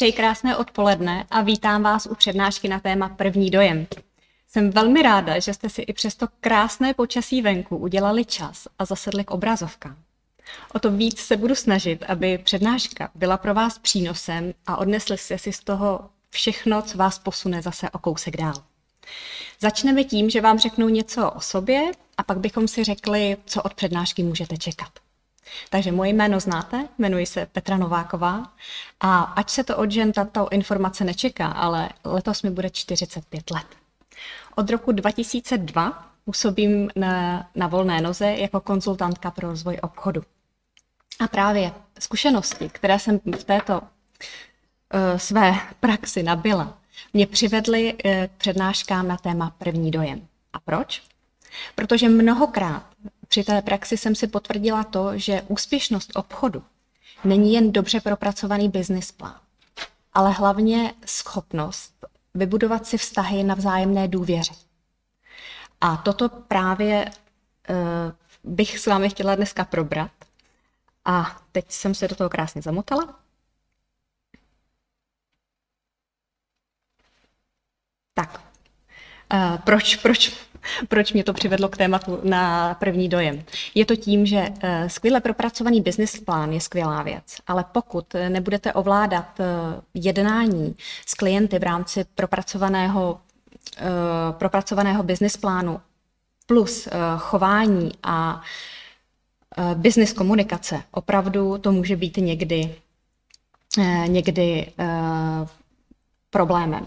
Přeji krásné odpoledne a vítám vás u přednášky na téma První dojem. Jsem velmi ráda, že jste si i přesto krásné počasí venku udělali čas a zasedli k obrazovkám. O to víc se budu snažit, aby přednáška byla pro vás přínosem a odnesli jste si z toho všechno, co vás posune zase o kousek dál. Začneme tím, že vám řeknu něco o sobě a pak bychom si řekli, co od přednášky můžete čekat. Takže moje jméno znáte, jmenuji se Petra Nováková a ať se to od žen tato informace nečeká, ale letos mi bude 45 let. Od roku 2002 působím na, na volné noze jako konzultantka pro rozvoj obchodu. A právě zkušenosti, které jsem v této uh, své praxi nabila, mě přivedly uh, k přednáškám na téma první dojem. A proč? Protože mnohokrát při té praxi jsem si potvrdila to, že úspěšnost obchodu není jen dobře propracovaný business plán, ale hlavně schopnost vybudovat si vztahy na vzájemné důvěře. A toto právě uh, bych s vámi chtěla dneska probrat. A teď jsem se do toho krásně zamotala. Tak, uh, proč, proč proč mě to přivedlo k tématu na první dojem? Je to tím, že eh, skvěle propracovaný business plán je skvělá věc, ale pokud nebudete ovládat eh, jednání s klienty v rámci propracovaného, eh, propracovaného business plánu plus chování a business komunikace, opravdu to může být někdy, někdy problémem.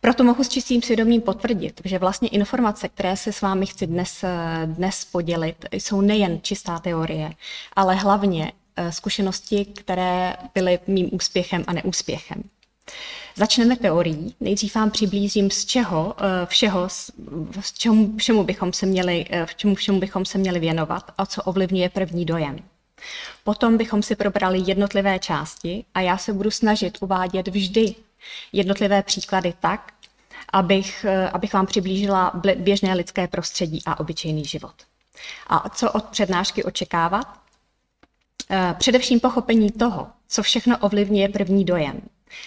Proto mohu s čistým svědomím potvrdit, že vlastně informace, které se s vámi chci dnes, dnes podělit, jsou nejen čistá teorie, ale hlavně eh, zkušenosti, které byly mým úspěchem a neúspěchem. Začneme teorií. Nejdřív vám přiblížím, z čeho eh, všeho, z čemu, všemu bychom se měli, eh, v čemu všemu bychom se měli věnovat a co ovlivňuje první dojem. Potom bychom si probrali jednotlivé části a já se budu snažit uvádět vždy jednotlivé příklady tak, abych, eh, abych vám přiblížila běžné lidské prostředí a obyčejný život. A co od přednášky očekávat? Eh, především pochopení toho, co všechno ovlivňuje první dojem,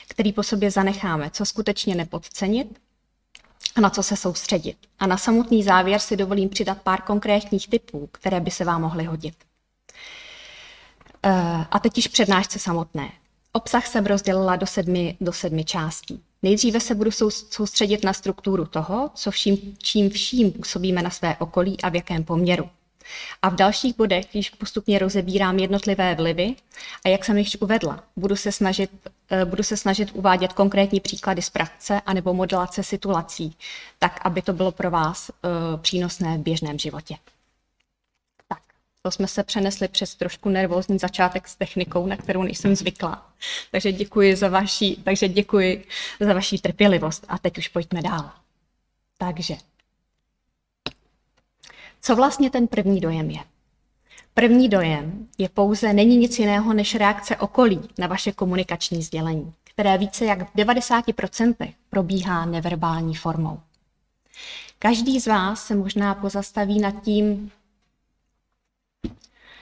který po sobě zanecháme, co skutečně nepodcenit a na co se soustředit. A na samotný závěr si dovolím přidat pár konkrétních typů, které by se vám mohly hodit. Eh, a teď již přednášce samotné. Obsah jsem rozdělila do sedmi, do sedmi částí. Nejdříve se budu soustředit na strukturu toho, co vším, čím vším působíme na své okolí a v jakém poměru. A v dalších bodech již postupně rozebírám jednotlivé vlivy a jak jsem již uvedla, budu se snažit, eh, budu se snažit uvádět konkrétní příklady z praxe anebo modelace situací, tak aby to bylo pro vás uh, přínosné v běžném životě. To jsme se přenesli přes trošku nervózní začátek s technikou, na kterou nejsem zvyklá. Takže děkuji za vaši, takže děkuji za vaši trpělivost a teď už pojďme dál. Takže, co vlastně ten první dojem je? První dojem je pouze, není nic jiného než reakce okolí na vaše komunikační sdělení, které více jak v 90% probíhá neverbální formou. Každý z vás se možná pozastaví nad tím,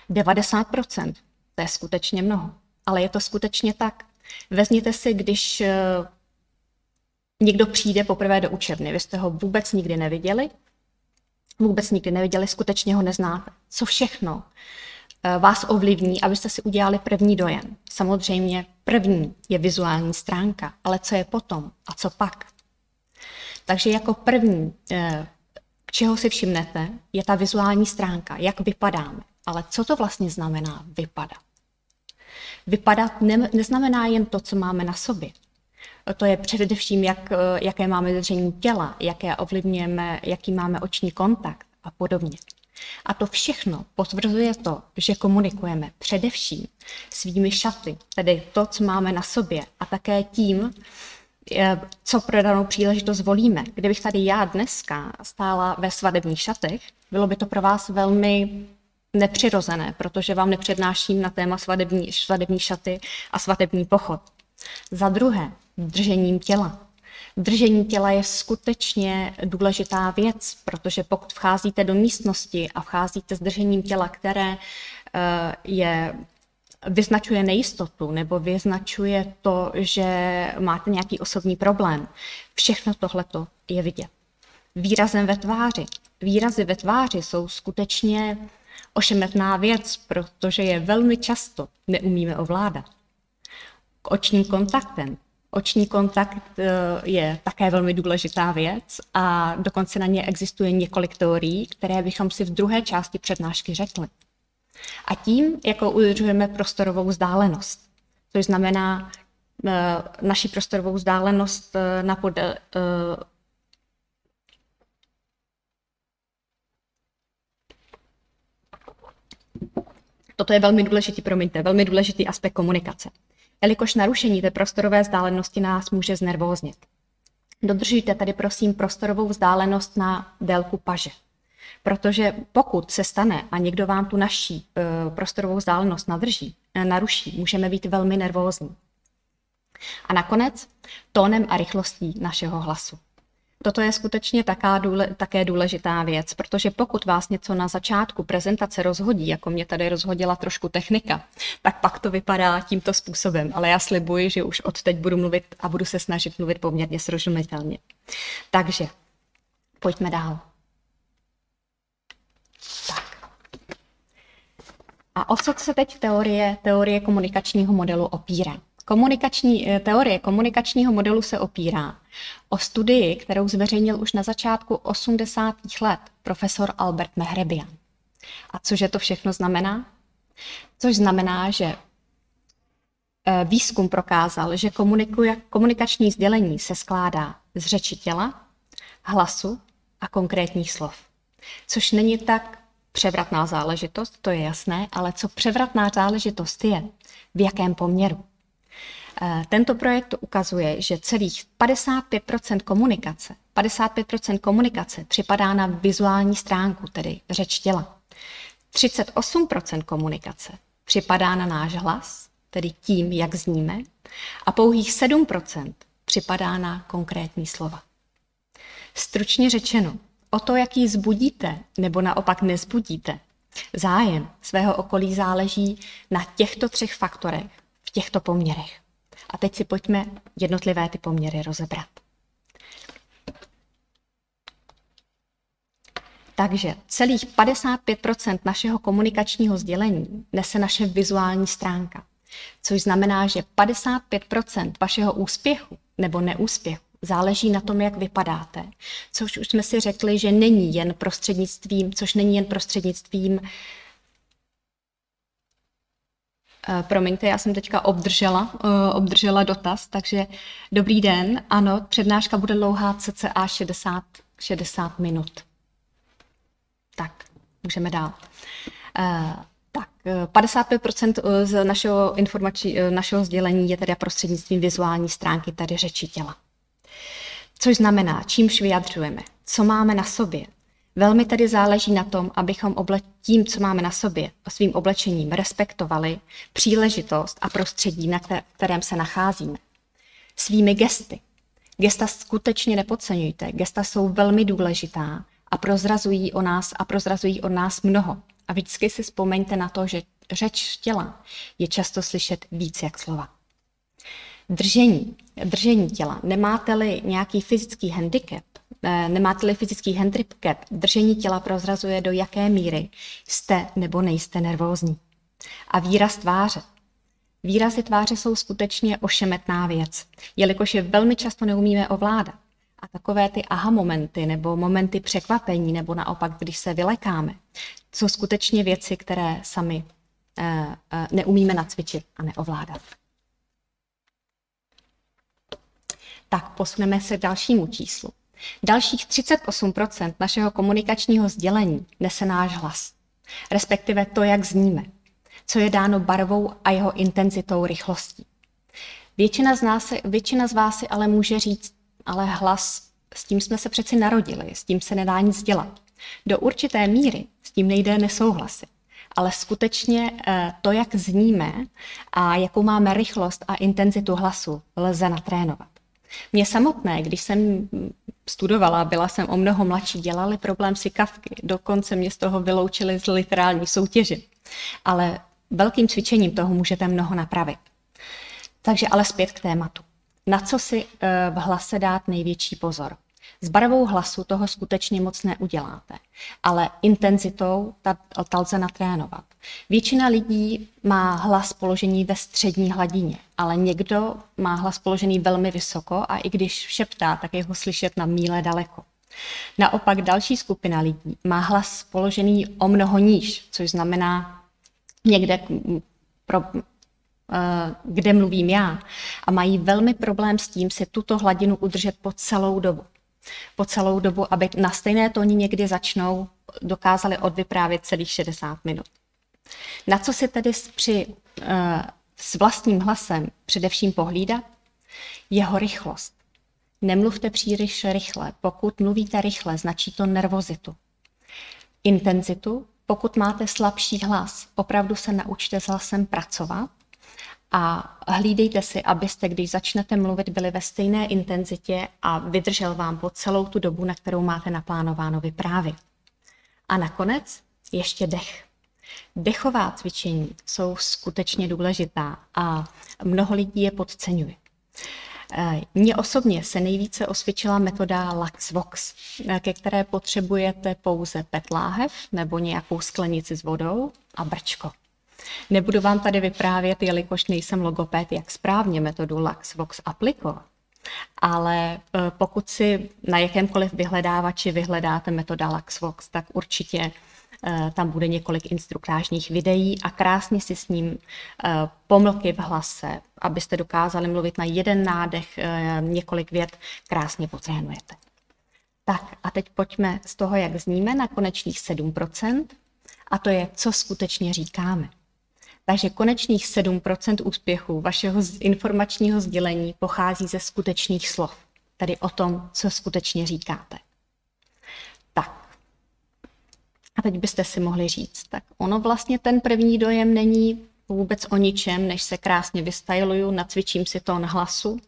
90%. To je skutečně mnoho. Ale je to skutečně tak. Vezměte si, když eh, někdo přijde poprvé do učebny, vy jste ho vůbec nikdy neviděli, vůbec nikdy neviděli, skutečně ho neznáte. Co všechno eh, vás ovlivní, abyste si udělali první dojem. Samozřejmě první je vizuální stránka, ale co je potom a co pak? Takže jako první, eh, k čeho si všimnete, je ta vizuální stránka, jak vypadáme. Ale co to vlastně znamená vypadat? Vypadat ne, neznamená jen to, co máme na sobě. To je především, jak, jaké máme držení těla, jaké ovlivňujeme, jaký máme oční kontakt a podobně. A to všechno potvrzuje to, že komunikujeme především svými šaty, tedy to, co máme na sobě, a také tím, co pro danou příležitost volíme. Kdybych tady já dneska stála ve svadebních šatech, bylo by to pro vás velmi nepřirozené, protože vám nepřednáším na téma svadební, svadební šaty a svatební pochod. Za druhé, držením těla. Držení těla je skutečně důležitá věc, protože pokud vcházíte do místnosti a vcházíte s držením těla, které eh, je vyznačuje nejistotu nebo vyznačuje to, že máte nějaký osobní problém. Všechno tohleto je vidět. Výrazem ve tváři. Výrazy ve tváři jsou skutečně ošemetná věc, protože je velmi často neumíme ovládat. K očním kontaktem. Oční kontakt eh, je také velmi důležitá věc a dokonce na ně existuje několik teorií, které bychom si v druhé části přednášky řekli. A tím, jako udržujeme prostorovou vzdálenost, což znamená eh, naši prostorovou vzdálenost eh, na pod, Toto je velmi důležitý, promiňte, velmi důležitý aspekt komunikace. Jelikož narušení té prostorové vzdálenosti nás může znervóznit. Dodržujte tady prosím prostorovou vzdálenost na délku paže. Protože pokud se stane a někdo vám tu naší e, prostorovou vzdálenost nadrží, e, naruší, můžeme být velmi nervózní. A nakonec tónem a rychlostí našeho hlasu. Toto je skutečně taká důle, také důležitá věc, protože pokud vás něco na začátku prezentace rozhodí, jako mě tady rozhodila trošku technika, tak pak to vypadá tímto způsobem. Ale já slibuji, že už od teď budu mluvit a budu se snažit mluvit poměrně srozumitelně. Takže pojďme dál. Tak. A o co se teď teorie, teorie komunikačního modelu opírá? Komunikační, eh, teorie komunikačního modelu se opírá o studii, kterou zveřejnil už na začátku 80. let profesor Albert Mehrebian. A cože to všechno znamená? Což znamená, že eh, výzkum prokázal, že komunikační sdělení se skládá z řeči těla, hlasu a konkrétních slov. Což není tak převratná záležitost, to je jasné, ale co převratná záležitost je, v jakém poměru. Eh, tento projekt ukazuje, že celých 55 komunikace, 55% komunikace připadá na vizuální stránku, tedy řeč těla. 38% komunikace připadá na náš hlas, tedy tím, jak zníme, a pouhých 7% připadá na konkrétní slova. Stručně řečeno, o to, jaký zbudíte nebo naopak nezbudíte, zájem svého okolí záleží na těchto třech faktorech v těchto poměrech. A teď si pojďme jednotlivé ty poměry rozebrat. Takže celých 55 našeho komunikačního sdělení nese naše vizuální stránka, což znamená, že 55% vašeho úspěchu nebo neúspěchu záleží na tom, jak vypadáte, což už jsme si řekli, že není jen prostřednictvím, což není jen prostřednictvím promiňte, já jsem teďka obdržela, eh, obdržela dotaz, takže dobrý den. Ano, přednáška bude dlouhá cca 60, 60 minut. Tak, můžeme dál. Eh, tak, 55% z našeho, informační, našeho sdělení je tedy prostřednictvím vizuální stránky, tady řeči těla. Což znamená, čímž vyjadřujeme, co máme na sobě, Velmi tedy záleží na tom, abychom oble- tím, co máme na sobě, svým oblečením respektovali příležitost a prostředí, na kterém se nacházíme. Svými gesty. Gesta skutečně nepodceňujte. Gesta jsou velmi důležitá a prozrazují o nás a prozrazují o nás mnoho. A vždycky si vzpomeňte na to, že řeč těla je často slyšet víc jak slova. Držení, držení těla. Nemáte-li nějaký fyzický handicap, nemáte-li fyzický handicap, držení těla prozrazuje, do jaké míry jste nebo nejste nervózní. A výraz tváře. Výrazy tváře jsou skutečně ošemetná věc, jelikož je velmi často neumíme ovládat. A takové ty aha momenty nebo momenty překvapení nebo naopak, když se vylekáme, jsou skutečně věci, které sami uh, uh, neumíme nacvičit a neovládat. Tak posuneme se k dalšímu číslu. Dalších 38% našeho komunikačního sdělení nese náš hlas, respektive to, jak zníme, co je dáno barvou a jeho intenzitou rychlostí. Většina z, nás, většina z vás si ale může říct, ale hlas, s tím jsme se přeci narodili, s tím se nedá nic dělat. Do určité míry s tím nejde nesouhlasit. Ale skutečně eh, to, jak zníme a jakou máme rychlost a intenzitu hlasu, lze natrénovat. Mě samotné, když jsem studovala, byla jsem o mnoho mladší, dělali problém si kavky, dokonce mě z toho vyloučili z literální soutěže. Ale velkým cvičením toho můžete mnoho napravit. Takže ale zpět k tématu. Na co si eh, v hlase dát největší pozor? S barvou hlasu toho skutečně moc neuděláte, ale intenzitou ta, ta lze natrénovat. Většina lidí má hlas položený ve střední hladině, ale někdo má hlas položený velmi vysoko a i když šeptá, tak je ho slyšet na míle daleko. Naopak další skupina lidí má hlas položený o mnoho níž, což znamená někde pro, eh, kde mluvím já, a mají velmi problém s tím si tuto hladinu udržet po celou dobu po celou dobu, aby na stejné tóni někdy začnou, dokázali odvyprávět celých 60 minut. Na co si tedy při, uh, s vlastním hlasem především pohlídat? Jeho rychlost. Nemluvte příliš rychle. Pokud mluvíte rychle, značí to nervozitu. Intenzitu. Pokud máte slabší hlas, opravdu se naučte s hlasem pracovat a hlídejte si, abyste, když začnete mluvit, byli ve stejné intenzitě a vydržel vám po celou tu dobu, na kterou máte naplánováno vyprávět. A nakonec ještě dech. Dechová cvičení jsou skutečně důležitá a mnoho lidí je podceňuje. Eh, mně osobně se nejvíce osvědčila metoda LaxVox, eh, ke které potřebujete pouze pet láhev nebo nějakou sklenici s vodou a brčko. Nebudu vám tady vyprávět, jelikož nejsem logoped, jak správně metodu LaxVox aplikovat. Ale e, pokud si na jakémkoliv vyhledávači vyhledáte metoda LaxVox, tak určitě e, tam bude několik instruktážních videí a krásně si s ním e, pomlky v hlase, abyste dokázali mluvit na jeden nádech několik vět, krásně potrénujete. Tak a teď pojďme z toho, jak zníme, na konečných 7%, a to je, co skutečně říkáme. Takže konečných 7% úspěchu vašeho informačního sdělení pochází ze skutečných slov, tedy o tom, co skutečně říkáte. Tak. A teď byste si mohli říct, tak ono vlastně ten první dojem není vůbec o ničem, než se krásně vystajluju, nacvičím si to na hlasu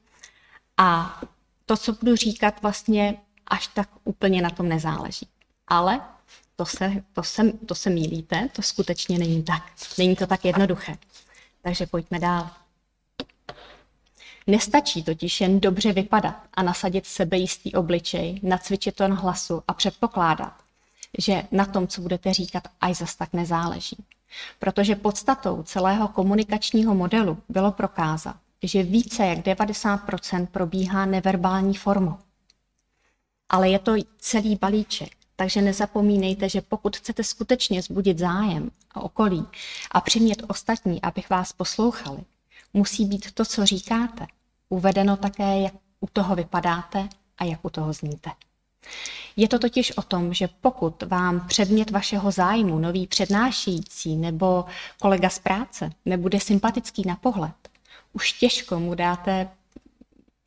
a to, co budu říkat, vlastně až tak úplně na tom nezáleží. Ale to se, to, se, to se mílíte, to skutečně není tak. Není to tak jednoduché. Takže pojďme dál. Nestačí totiž jen dobře vypadat a nasadit sebejistý obličej, nacvičit to na hlasu a předpokládat, že na tom, co budete říkat, aj zas tak nezáleží. Protože podstatou celého komunikačního modelu bylo prokázat, že více jak 90% probíhá neverbální formou. Ale je to celý balíček takže nezapomínejte, že pokud chcete skutečně zbudit zájem a okolí a přimět ostatní, abych vás poslouchali, musí být to, co říkáte, uvedeno také, jak u toho vypadáte a jak u toho zníte. Je to totiž o tom, že pokud vám předmět vašeho zájmu, nový přednášející nebo kolega z práce nebude sympatický na pohled, už těžko mu dáte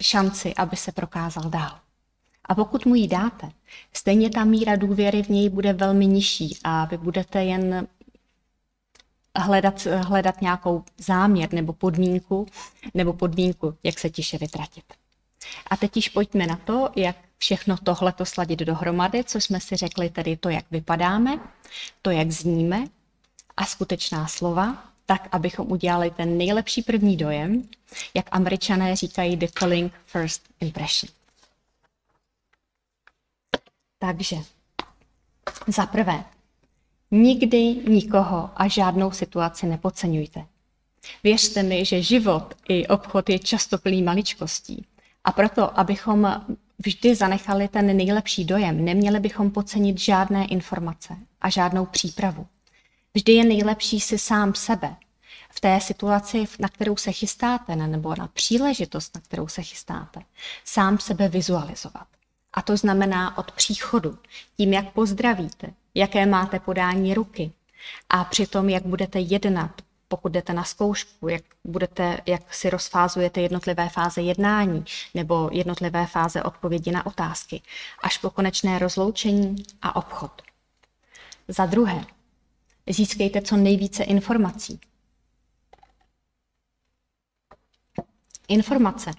šanci, aby se prokázal dál. A pokud mu ji dáte, stejně ta míra důvěry v něj bude velmi nižší a vy budete jen hledat, hledat nějakou záměr nebo podmínku, nebo podmínku, jak se tiše vytratit. A teď již pojďme na to, jak všechno tohle to sladit dohromady, co jsme si řekli, tedy to, jak vypadáme, to, jak zníme a skutečná slova, tak, abychom udělali ten nejlepší první dojem, jak američané říkají the calling first impression. Takže za prvé, nikdy nikoho a žádnou situaci nepodceňujte. Věřte mi, že život i obchod je často plný maličkostí. A proto, abychom vždy zanechali ten nejlepší dojem, neměli bychom podcenit žádné informace a žádnou přípravu. Vždy je nejlepší si sám sebe v té situaci, na kterou se chystáte, nebo na příležitost, na kterou se chystáte, sám sebe vizualizovat. A to znamená od příchodu, tím, jak pozdravíte, jaké máte podání ruky a přitom, jak budete jednat, pokud jdete na zkoušku, jak, budete, jak si rozfázujete jednotlivé fáze jednání nebo jednotlivé fáze odpovědi na otázky, až po konečné rozloučení a obchod. Za druhé, získejte co nejvíce informací. Informace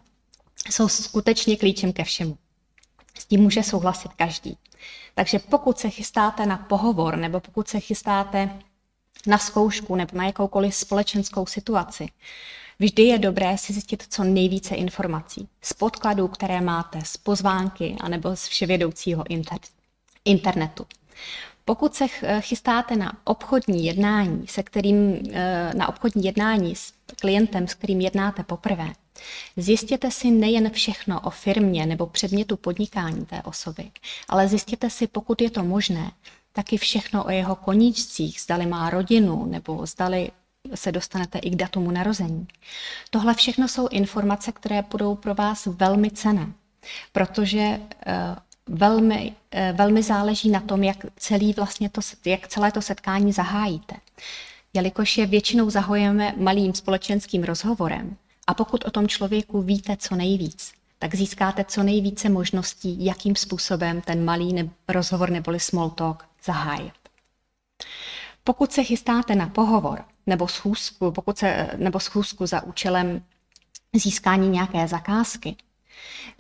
jsou skutečně klíčem ke všemu. S tím může souhlasit každý. Takže pokud se chystáte na pohovor nebo pokud se chystáte na zkoušku nebo na jakoukoliv společenskou situaci, vždy je dobré si zjistit co nejvíce informací z podkladů, které máte, z pozvánky anebo z vševědoucího internetu. Pokud se chystáte na obchodní jednání, se kterým, eh, na obchodní jednání s klientem, s kterým jednáte poprvé, zjistěte si nejen všechno o firmě nebo předmětu podnikání té osoby, ale zjistěte si, pokud je to možné, taky všechno o jeho koníčcích, zdali má rodinu nebo zdali se dostanete i k datumu narození. Tohle všechno jsou informace, které budou pro vás velmi cené, protože eh, velmi, eh, velmi záleží na tom, jak, celý vlastně to, jak celé to setkání zahájíte. Jelikož je většinou zahojeme malým společenským rozhovorem a pokud o tom člověku víte co nejvíc, tak získáte co nejvíce možností, jakým způsobem ten malý ne- rozhovor neboli small talk zahájit. Pokud se chystáte na pohovor nebo schůzku, pokud se, nebo schůzku za účelem získání nějaké zakázky,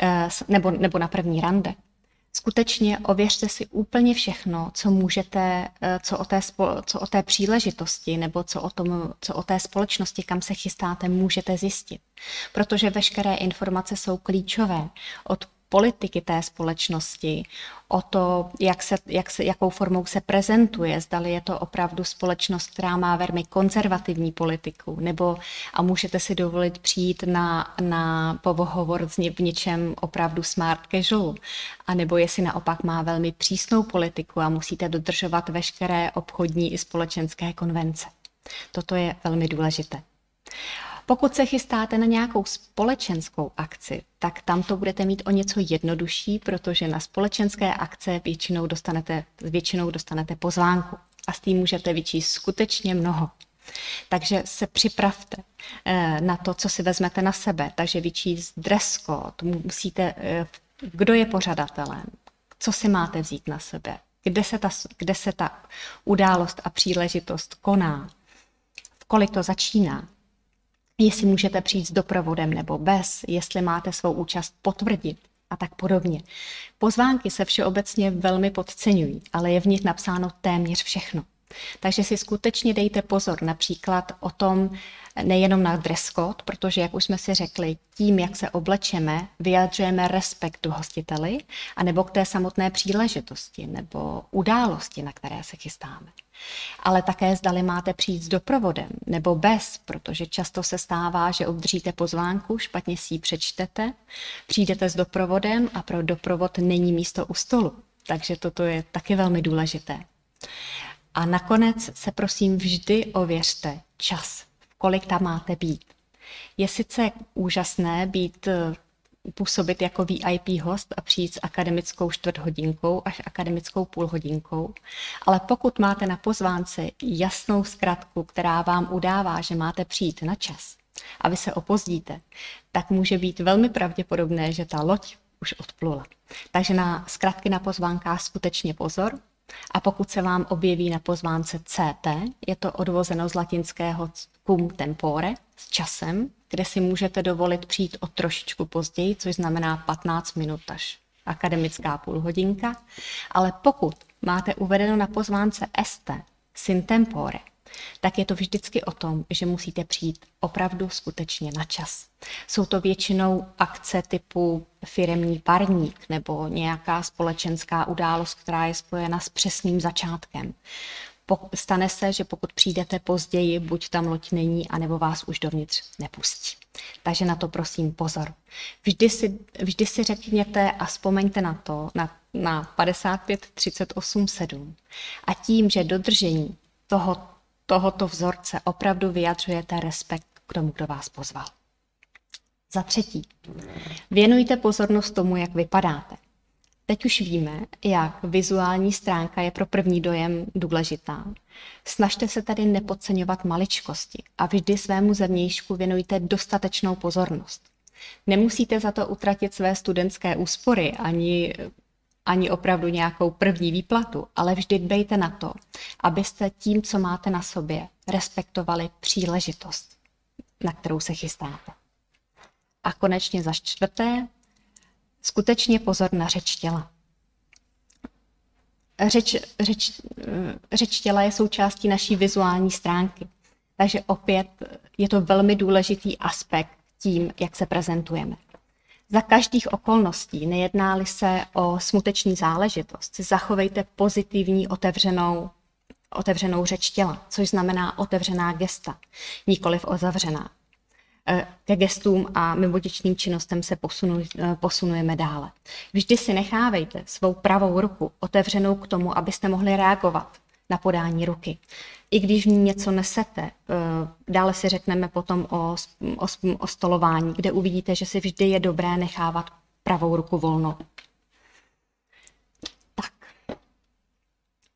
eh, nebo, nebo na první rande, skutečně ověřte si úplně všechno, co můžete, eh, co o té, co o té příležitosti nebo co o, tom, co o té společnosti, kam se chystáte, můžete zjistit. Protože veškeré informace jsou klíčové. Od politiky té společnosti, o to, jak se, jak se, jakou formou se prezentuje, zdali je to opravdu společnost, která má velmi konzervativní politiku, nebo a můžete si dovolit přijít na, na pohovor v něčem opravdu smart casual, a nebo jestli naopak má velmi přísnou politiku a musíte dodržovat veškeré obchodní i společenské konvence. Toto je velmi důležité. Pokud se chystáte na nějakou společenskou akci, tak tam to budete mít o něco jednodušší, protože na společenské akce většinou dostanete, většinou dostanete pozvánku a s tím můžete vyčíst skutečně mnoho. Takže se připravte eh, na to, co si vezmete na sebe. Takže vyčíst dress code, musíte, eh, kdo je pořadatelem, co si máte vzít na sebe, kde se ta, kde se ta událost a příležitost koná, v kolik to začíná jestli můžete přijít s doprovodem nebo bez, jestli máte svou účast potvrdit a tak podobně. Pozvánky se všeobecně velmi podceňují, ale je v nich napsáno téměř všechno. Takže si skutečně dejte pozor například o tom, nejenom na dress code, protože, jak už jsme si řekli, tím, jak se oblečeme, vyjadřujeme respekt k hostiteli, anebo k té samotné příležitosti nebo události, na které se chystáme. Ale také zdali máte přijít s doprovodem nebo bez, protože často se stává, že obdržíte pozvánku, špatně si ji přečtete, přijdete s doprovodem a pro doprovod není místo u stolu. Takže toto je taky velmi důležité. A nakonec se prosím vždy ověřte čas, kolik tam máte být. Je sice úžasné být eh, působit jako VIP host a přijít s akademickou čtvrthodinkou až akademickou půlhodinkou, ale pokud máte na pozvánce jasnou zkratku, která vám udává, že máte přijít na čas a vy se opozdíte, tak může být velmi pravděpodobné, že ta loď už odplula. Takže na zkratky na pozvánkách skutečně pozor, a pokud se vám objeví na pozvánce CT, je to odvozeno z latinského cum tempore, s časem, kde si můžete dovolit přijít o trošičku později, což znamená 15 minut až akademická půlhodinka. Ale pokud máte uvedeno na pozvánce ST, sin tempore, tak je to vždycky o tom, že musíte přijít opravdu skutečně na čas. Jsou to většinou akce typu firemní parník nebo nějaká společenská událost, která je spojena s přesným začátkem. Stane se, že pokud přijdete později, buď tam loď není, anebo vás už dovnitř nepustí. Takže na to prosím pozor. Vždy si, vždy si řekněte a vzpomeňte na to, na, na 55, 38, 7. A tím, že dodržení toho tohoto vzorce opravdu vyjadřujete respekt k tomu, kdo vás pozval. Za třetí, věnujte pozornost tomu, jak vypadáte. Teď už víme, jak vizuální stránka je pro první dojem důležitá. Snažte se tady nepodceňovat maličkosti a vždy svému zevnějšku věnujte dostatečnou pozornost. Nemusíte za to utratit své studentské úspory ani ani opravdu nějakou první výplatu, ale vždy dbejte na to, abyste tím, co máte na sobě, respektovali příležitost, na kterou se chystáte. A konečně za čtvrté, skutečně pozor na řeč těla. řeč, řeč, řeč těla je součástí naší vizuální stránky. Takže opět je to velmi důležitý aspekt tím, jak se prezentujeme. Za každých okolností, nejednáli se o smuteční záležitost, zachovejte pozitivní otevřenou, otevřenou řeč těla, což znamená otevřená gesta, nikoliv ozavřená. E, ke gestům a mimoděčným činnostem se posunu, e, posunujeme dále. Vždy si nechávejte svou pravou ruku otevřenou k tomu, abyste mohli reagovat na podání ruky. I když v ní něco nesete, e, dále si řekneme potom o, o, o stolování, kde uvidíte, že si vždy je dobré nechávat pravou ruku volnou. Tak,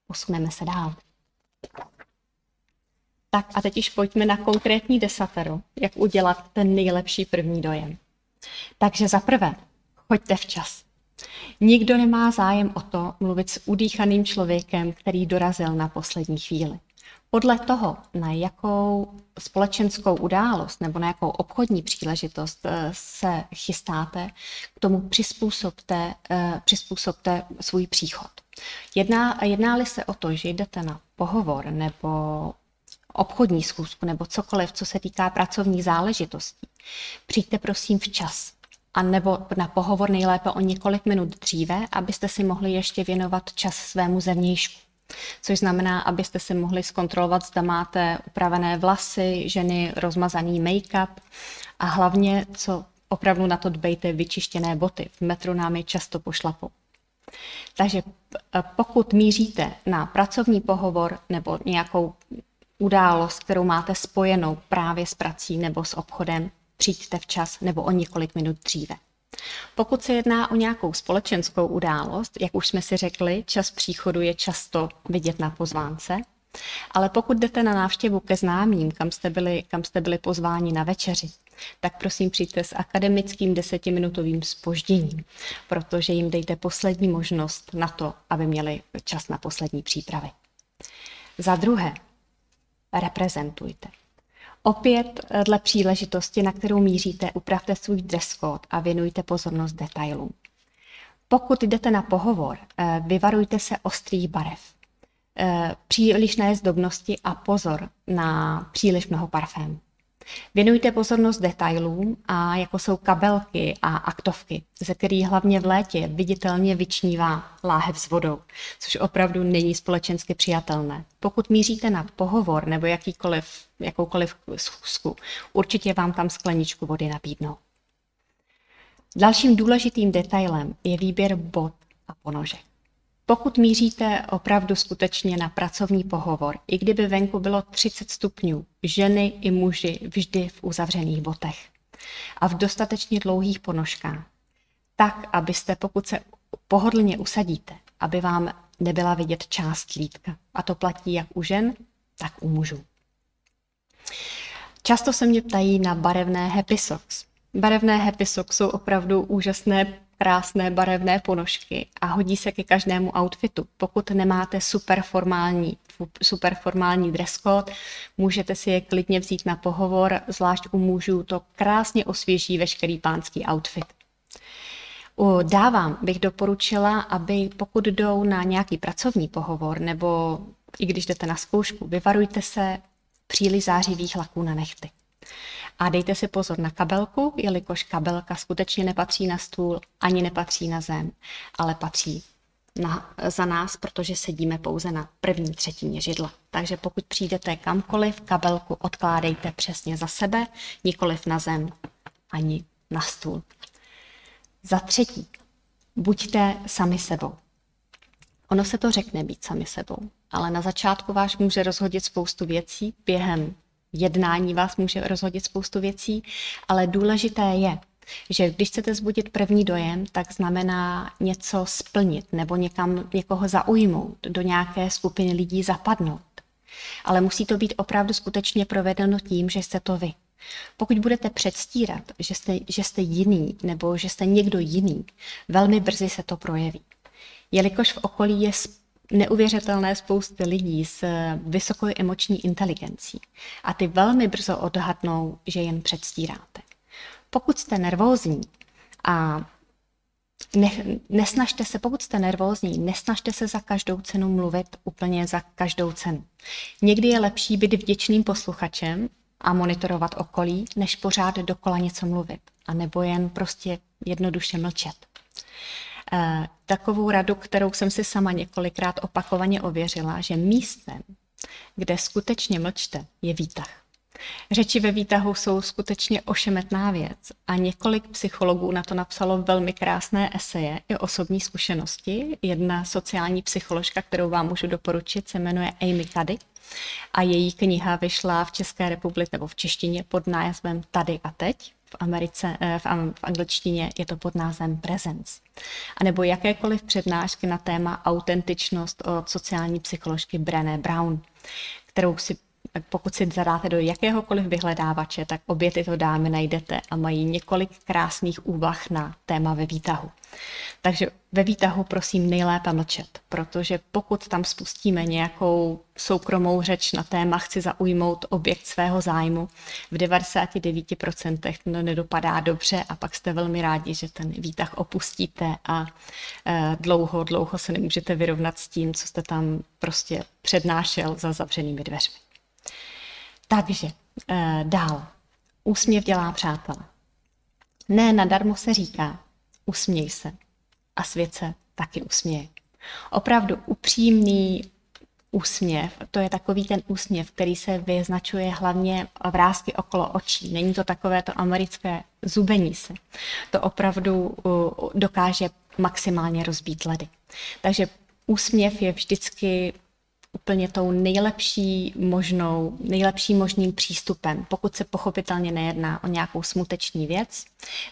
posuneme se dál. Tak a teď už pojďme na konkrétní desatero, jak udělat ten nejlepší první dojem. Takže za prvé, choďte včas. Nikdo nemá zájem o to mluvit s udýchaným člověkem, který dorazil na poslední chvíli. Podle toho, na jakou společenskou událost nebo na jakou obchodní příležitost eh, se chystáte, k tomu přizpůsobte, eh, přizpůsobte svůj příchod. Jedná, jedná-li se o to, že jdete na pohovor nebo obchodní schůzku nebo cokoliv, co se týká pracovních záležitostí, přijďte prosím včas. A nebo na pohovor nejlépe o několik minut dříve, abyste si mohli ještě věnovat čas svému zevnějšku. Což znamená, abyste si mohli zkontrolovat, zda máte upravené vlasy, ženy rozmazaný make-up a hlavně, co opravdu na to dbejte, vyčištěné boty. V metru nám je často pošlapou. Takže pokud míříte na pracovní pohovor nebo nějakou událost, kterou máte spojenou právě s prací nebo s obchodem, přijďte včas nebo o několik minut dříve. Pokud se jedná o nějakou společenskou událost, jak už jsme si řekli, čas příchodu je často vidět na pozvánce, ale pokud jdete na návštěvu ke známým, kam jste byli, kam jste byli pozváni na večeři, tak prosím přijďte s akademickým desetiminutovým spožděním, protože jim dejte poslední možnost na to, aby měli čas na poslední přípravy. Za druhé, reprezentujte. Opět eh, dle příležitosti, na kterou míříte, upravte svůj dress code a věnujte pozornost detailům. Pokud jdete na pohovor, eh, vyvarujte se ostrých barev, eh, přílišné zdobnosti a pozor na příliš mnoho parfémů. Věnujte pozornost detailům, a jako jsou kabelky a aktovky, ze kterých hlavně v létě viditelně vyčnívá láhev s vodou, což opravdu není společensky přijatelné. Pokud míříte na pohovor nebo jakýkoliv, jakoukoliv schůzku, určitě vám tam skleničku vody nabídnou. Dalším důležitým detailem je výběr bod a ponožek. Pokud míříte opravdu skutečně na pracovní pohovor, i kdyby venku bylo 30 stupňů, ženy i muži vždy v uzavřených botech a v dostatečně dlouhých ponožkách, tak, abyste, pokud se pohodlně usadíte, aby vám nebyla vidět část lítka. A to platí jak u žen, tak u mužů. Často se mě ptají na barevné happy socks. Barevné happy socks jsou opravdu úžasné krásné barevné ponožky a hodí se ke každému outfitu. Pokud nemáte super formální, super formální dress code, můžete si je klidně vzít na pohovor, zvlášť u mužů to krásně osvěží veškerý pánský outfit. Dávám bych doporučila, aby pokud jdou na nějaký pracovní pohovor nebo i když jdete na zkoušku, vyvarujte se příliš zářivých laků na nechty. A dejte si pozor na kabelku, jelikož kabelka skutečně nepatří na stůl, ani nepatří na zem, ale patří na, za nás, protože sedíme pouze na první třetině židla. Takže pokud přijdete kamkoliv, kabelku odkládejte přesně za sebe, nikoliv na zem ani na stůl. Za třetí, buďte sami sebou. Ono se to řekne být sami sebou, ale na začátku vás může rozhodit spoustu věcí během jednání vás může rozhodit spoustu věcí, ale důležité je, že když chcete zbudit první dojem, tak znamená něco splnit nebo někam někoho zaujmout, do nějaké skupiny lidí zapadnout. Ale musí to být opravdu skutečně provedeno tím, že jste to vy. Pokud budete předstírat, že jste, že jste jiný nebo že jste někdo jiný, velmi brzy se to projeví. Jelikož v okolí je neuvěřitelné spousty lidí s vysokou emoční inteligencí a ty velmi brzo odhadnou, že jen předstíráte. Pokud jste nervózní a ne, nesnažte se, pokud jste nervózní, nesnažte se za každou cenu mluvit úplně za každou cenu. Někdy je lepší být vděčným posluchačem a monitorovat okolí, než pořád dokola něco mluvit, a nebo jen prostě jednoduše mlčet. Takovou radu, kterou jsem si sama několikrát opakovaně ověřila, že místem, kde skutečně mlčte, je výtah. Řeči ve výtahu jsou skutečně ošemetná věc a několik psychologů na to napsalo velmi krásné eseje i osobní zkušenosti. Jedna sociální psycholožka, kterou vám můžu doporučit, se jmenuje Amy Cuddy a její kniha vyšla v České republice nebo v češtině pod názvem Tady a teď. V, Americe, eh, v, v angličtině je to pod názvem Presence. A nebo jakékoliv přednášky na téma autentičnost od sociální psycholožky Brené Brown, kterou si pokud si zadáte do jakéhokoliv vyhledávače, tak obě tyto dámy najdete a mají několik krásných úvah na téma ve výtahu. Takže ve výtahu prosím nejlépe mlčet, protože pokud tam spustíme nějakou soukromou řeč na téma chci zaujmout objekt svého zájmu, v 99% to nedopadá dobře a pak jste velmi rádi, že ten výtah opustíte a e, dlouho, dlouho se nemůžete vyrovnat s tím, co jste tam prostě přednášel za zavřenými dveřmi. Takže e, dál. Úsměv dělá přátele. Ne nadarmo se říká, usměj se. A svět se taky usměje. Opravdu upřímný úsměv, to je takový ten úsměv, který se vyznačuje hlavně vrázky okolo očí. Není to takové to americké zubení se. To opravdu dokáže maximálně rozbít ledy. Takže úsměv je vždycky úplně tou nejlepší možnou, nejlepším možným přístupem, pokud se pochopitelně nejedná o nějakou smuteční věc.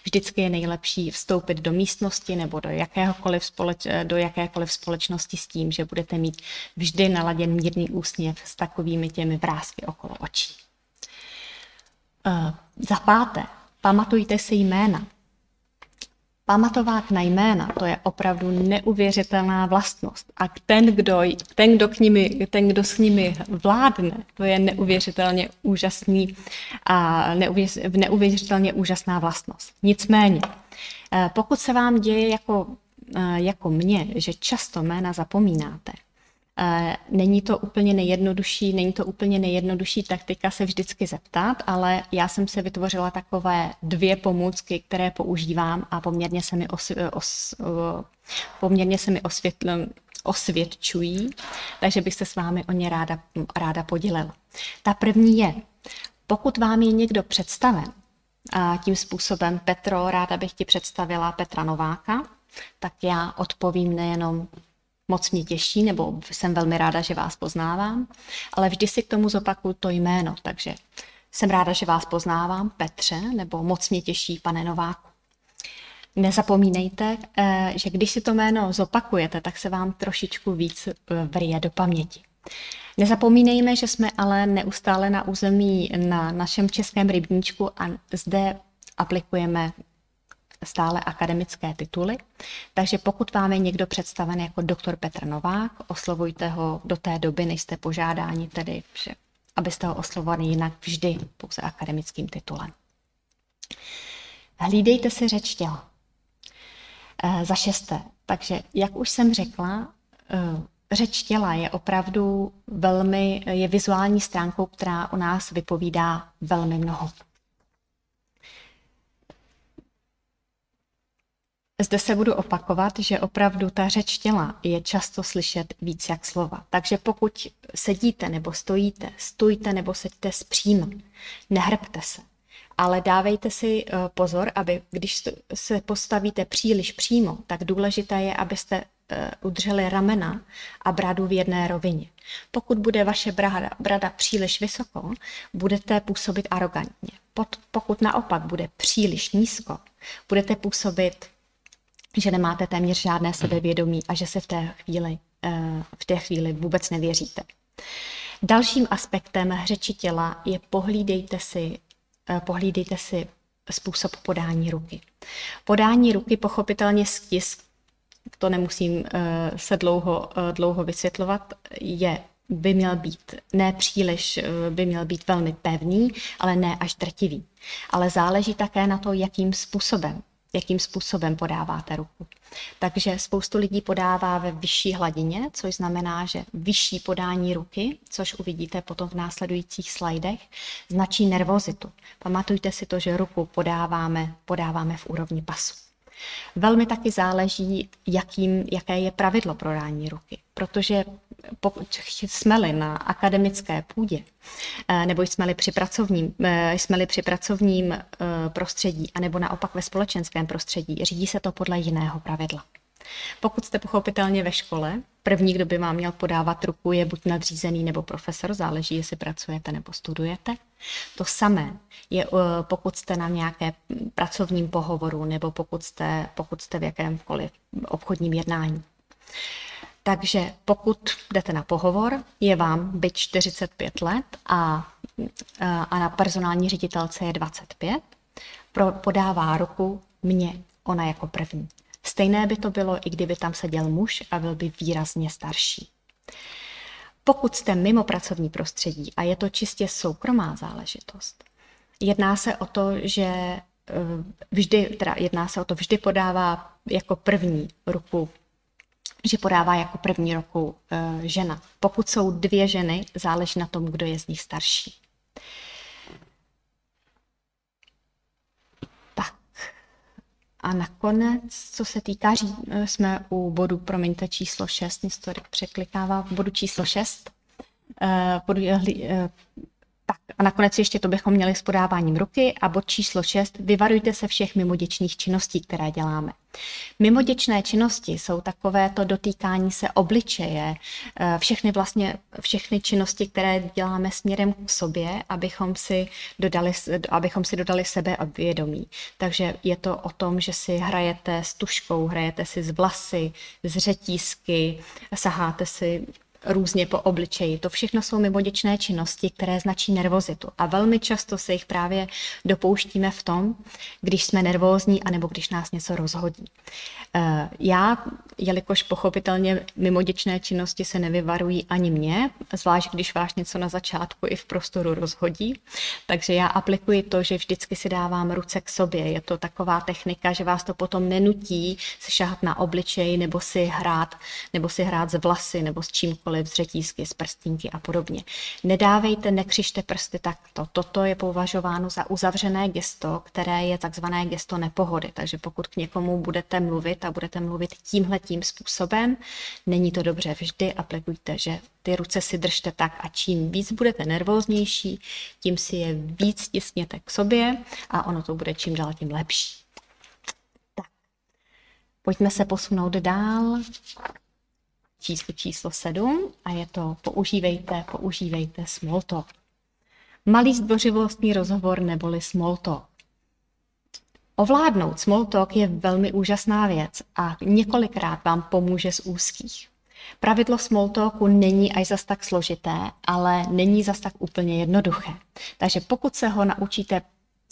Vždycky je nejlepší vstoupit do místnosti nebo do, jakéhokoliv společ, do jakékoliv společnosti s tím, že budete mít vždy naladěn mírný úsměv s takovými těmi vrázky okolo očí. Uh, za páté, pamatujte si jména. Pamatovat na jména, to je opravdu neuvěřitelná vlastnost. A ten, kdo, ten, kdo, k nimi, ten, kdo s nimi vládne, to je neuvěřitelně úžasný a neuvěř, neuvěřitelně úžasná vlastnost. Nicméně, eh, pokud se vám děje jako, eh, jako mně, že často jména zapomínáte, není to úplně nejjednodušší, není to úplně nejjednodušší taktika se vždycky zeptat, ale já jsem se vytvořila takové dvě pomůcky, které používám a poměrně se mi, os, os, poměrně se mi osvětl, osvědčují, takže bych se s vámi o ně ráda, ráda podělila. Ta první je, pokud vám je někdo představen, a tím způsobem Petro, ráda bych ti představila Petra Nováka, tak já odpovím nejenom moc mě těší, nebo jsem velmi ráda, že vás poznávám, ale vždy si k tomu zopakuju to jméno, takže jsem ráda, že vás poznávám, Petře, nebo moc mě těší, pane Nováku. Nezapomínejte, eh, že když si to jméno zopakujete, tak se vám trošičku víc eh, vrije do paměti. Nezapomínejme, že jsme ale neustále na území na našem českém rybníčku a zde aplikujeme stále akademické tituly. Takže pokud vám je někdo představen jako doktor Petr Novák, oslovujte ho do té doby, než jste požádáni, tedy, že, abyste ho oslovovali jinak vždy pouze akademickým titulem. Hlídejte si řeč těla. E, za šesté, takže jak už jsem řekla, e, řeč těla je opravdu velmi, je vizuální stránkou, která o nás vypovídá velmi mnoho. Zde se budu opakovat, že opravdu ta řeč těla je často slyšet víc jak slova. Takže pokud sedíte nebo stojíte, stůjte nebo seďte zpříma, nehrbte se. Ale dávejte si eh, pozor, aby když se postavíte příliš přímo, tak důležité je, abyste eh, udrželi ramena a bradu v jedné rovině. Pokud bude vaše brada, brada příliš vysoko, budete působit arrogantně. Pokud naopak bude příliš nízko, budete působit že nemáte téměř žádné sebevědomí a že se v té chvíli, eh, v té chvíli vůbec nevěříte. Dalším aspektem řeči těla je pohlídejte si, eh, pohlídejte si způsob podání ruky. Podání ruky pochopitelně stisk, to nemusím eh, se dlouho, dlouho vysvětlovat, je by měl být ne příliš, by měl být velmi pevný, ale ne až drtivý. Ale záleží také na to, jakým způsobem jakým způsobem podáváte ruku. Takže spoustu lidí podává ve vyšší hladině, což znamená, že vyšší podání ruky, což uvidíte potom v následujících slajdech, značí nervozitu. Pamatujte si to, že ruku podáváme, podáváme v úrovni pasu. Velmi taky záleží, jakým, jaké je pravidlo pro dání ruky, protože pokud jsme-li na akademické půdě, eh, nebo jsme-li při pracovním, eh, jsme-li při pracovním eh, prostředí, anebo naopak ve společenském prostředí, řídí se to podle jiného pravidla. Pokud jste pochopitelně ve škole, první, kdo by vám měl podávat ruku, je buď nadřízený nebo profesor, záleží, jestli pracujete nebo studujete. To samé je, pokud jste na nějaké pracovním pohovoru nebo pokud jste, pokud jste v jakémkoliv obchodním jednání. Takže pokud jdete na pohovor, je vám byť 45 let a, a na personální ředitelce je 25, pro, podává ruku mě ona jako první. Stejné by to bylo, i kdyby tam seděl muž a byl by výrazně starší. Pokud jste mimo pracovní prostředí a je to čistě soukromá záležitost, jedná se o to, že eh, vždy, teda jedná se o to, vždy podává jako první ruku že podává jako první roku uh, žena. Pokud jsou dvě ženy, záleží na tom, kdo je z nich starší. Tak. A nakonec, co se týká, eh, jsme u bodu, promiňte, číslo 6, nic to překlikává, v bodu číslo 6. Uh, bodu, uh, tak a nakonec ještě to bychom měli s podáváním ruky a bod číslo 6. Vyvarujte se všech mimoděčných činností, které děláme. Mimoděčné činnosti jsou takovéto dotýkání se obličeje, eh, všechny vlastně všechny činnosti, které děláme směrem k sobě, abychom si dodali, abychom si dodali sebe a vědomí. Takže je to o tom, že si hrajete s tuškou, hrajete si z vlasy, z řetízky, saháte si různě po obličeji. To všechno jsou mimoděčné činnosti, které značí nervozitu. A velmi často se jich právě dopouštíme v tom, když jsme nervózní anebo když nás něco rozhodí. Eh, já, jelikož pochopitelně mimoděčné činnosti se nevyvarují ani mě, zvlášť když vás něco na začátku i v prostoru rozhodí, takže já aplikuji to, že vždycky si dávám ruce k sobě. Je to taková technika, že vás to potom nenutí se šahat na obličej nebo si hrát, nebo si hrát z vlasy nebo s čímkoliv, z řetízky, z prstínky a podobně. Nedávejte, nekřište prsty takto. Toto je považováno za uzavřené gesto, které je takzvané gesto nepohody. Takže pokud k někomu budete mluvit a budete mluvit tímhle tím způsobem, není to dobře. Vždy aplikujte, že ty ruce si držte tak a čím víc budete nervóznější, tím si je víc stisněte k sobě a ono to bude čím dál tím lepší. Tak, pojďme se posunout dál číslo číslo 7 a je to používejte, používejte small talk. Malý zdvořilostní rozhovor neboli small talk. Ovládnout small talk je velmi úžasná věc a několikrát vám pomůže z úzkých. Pravidlo small talku není až zas tak složité, ale není zas tak úplně jednoduché. Takže pokud se ho naučíte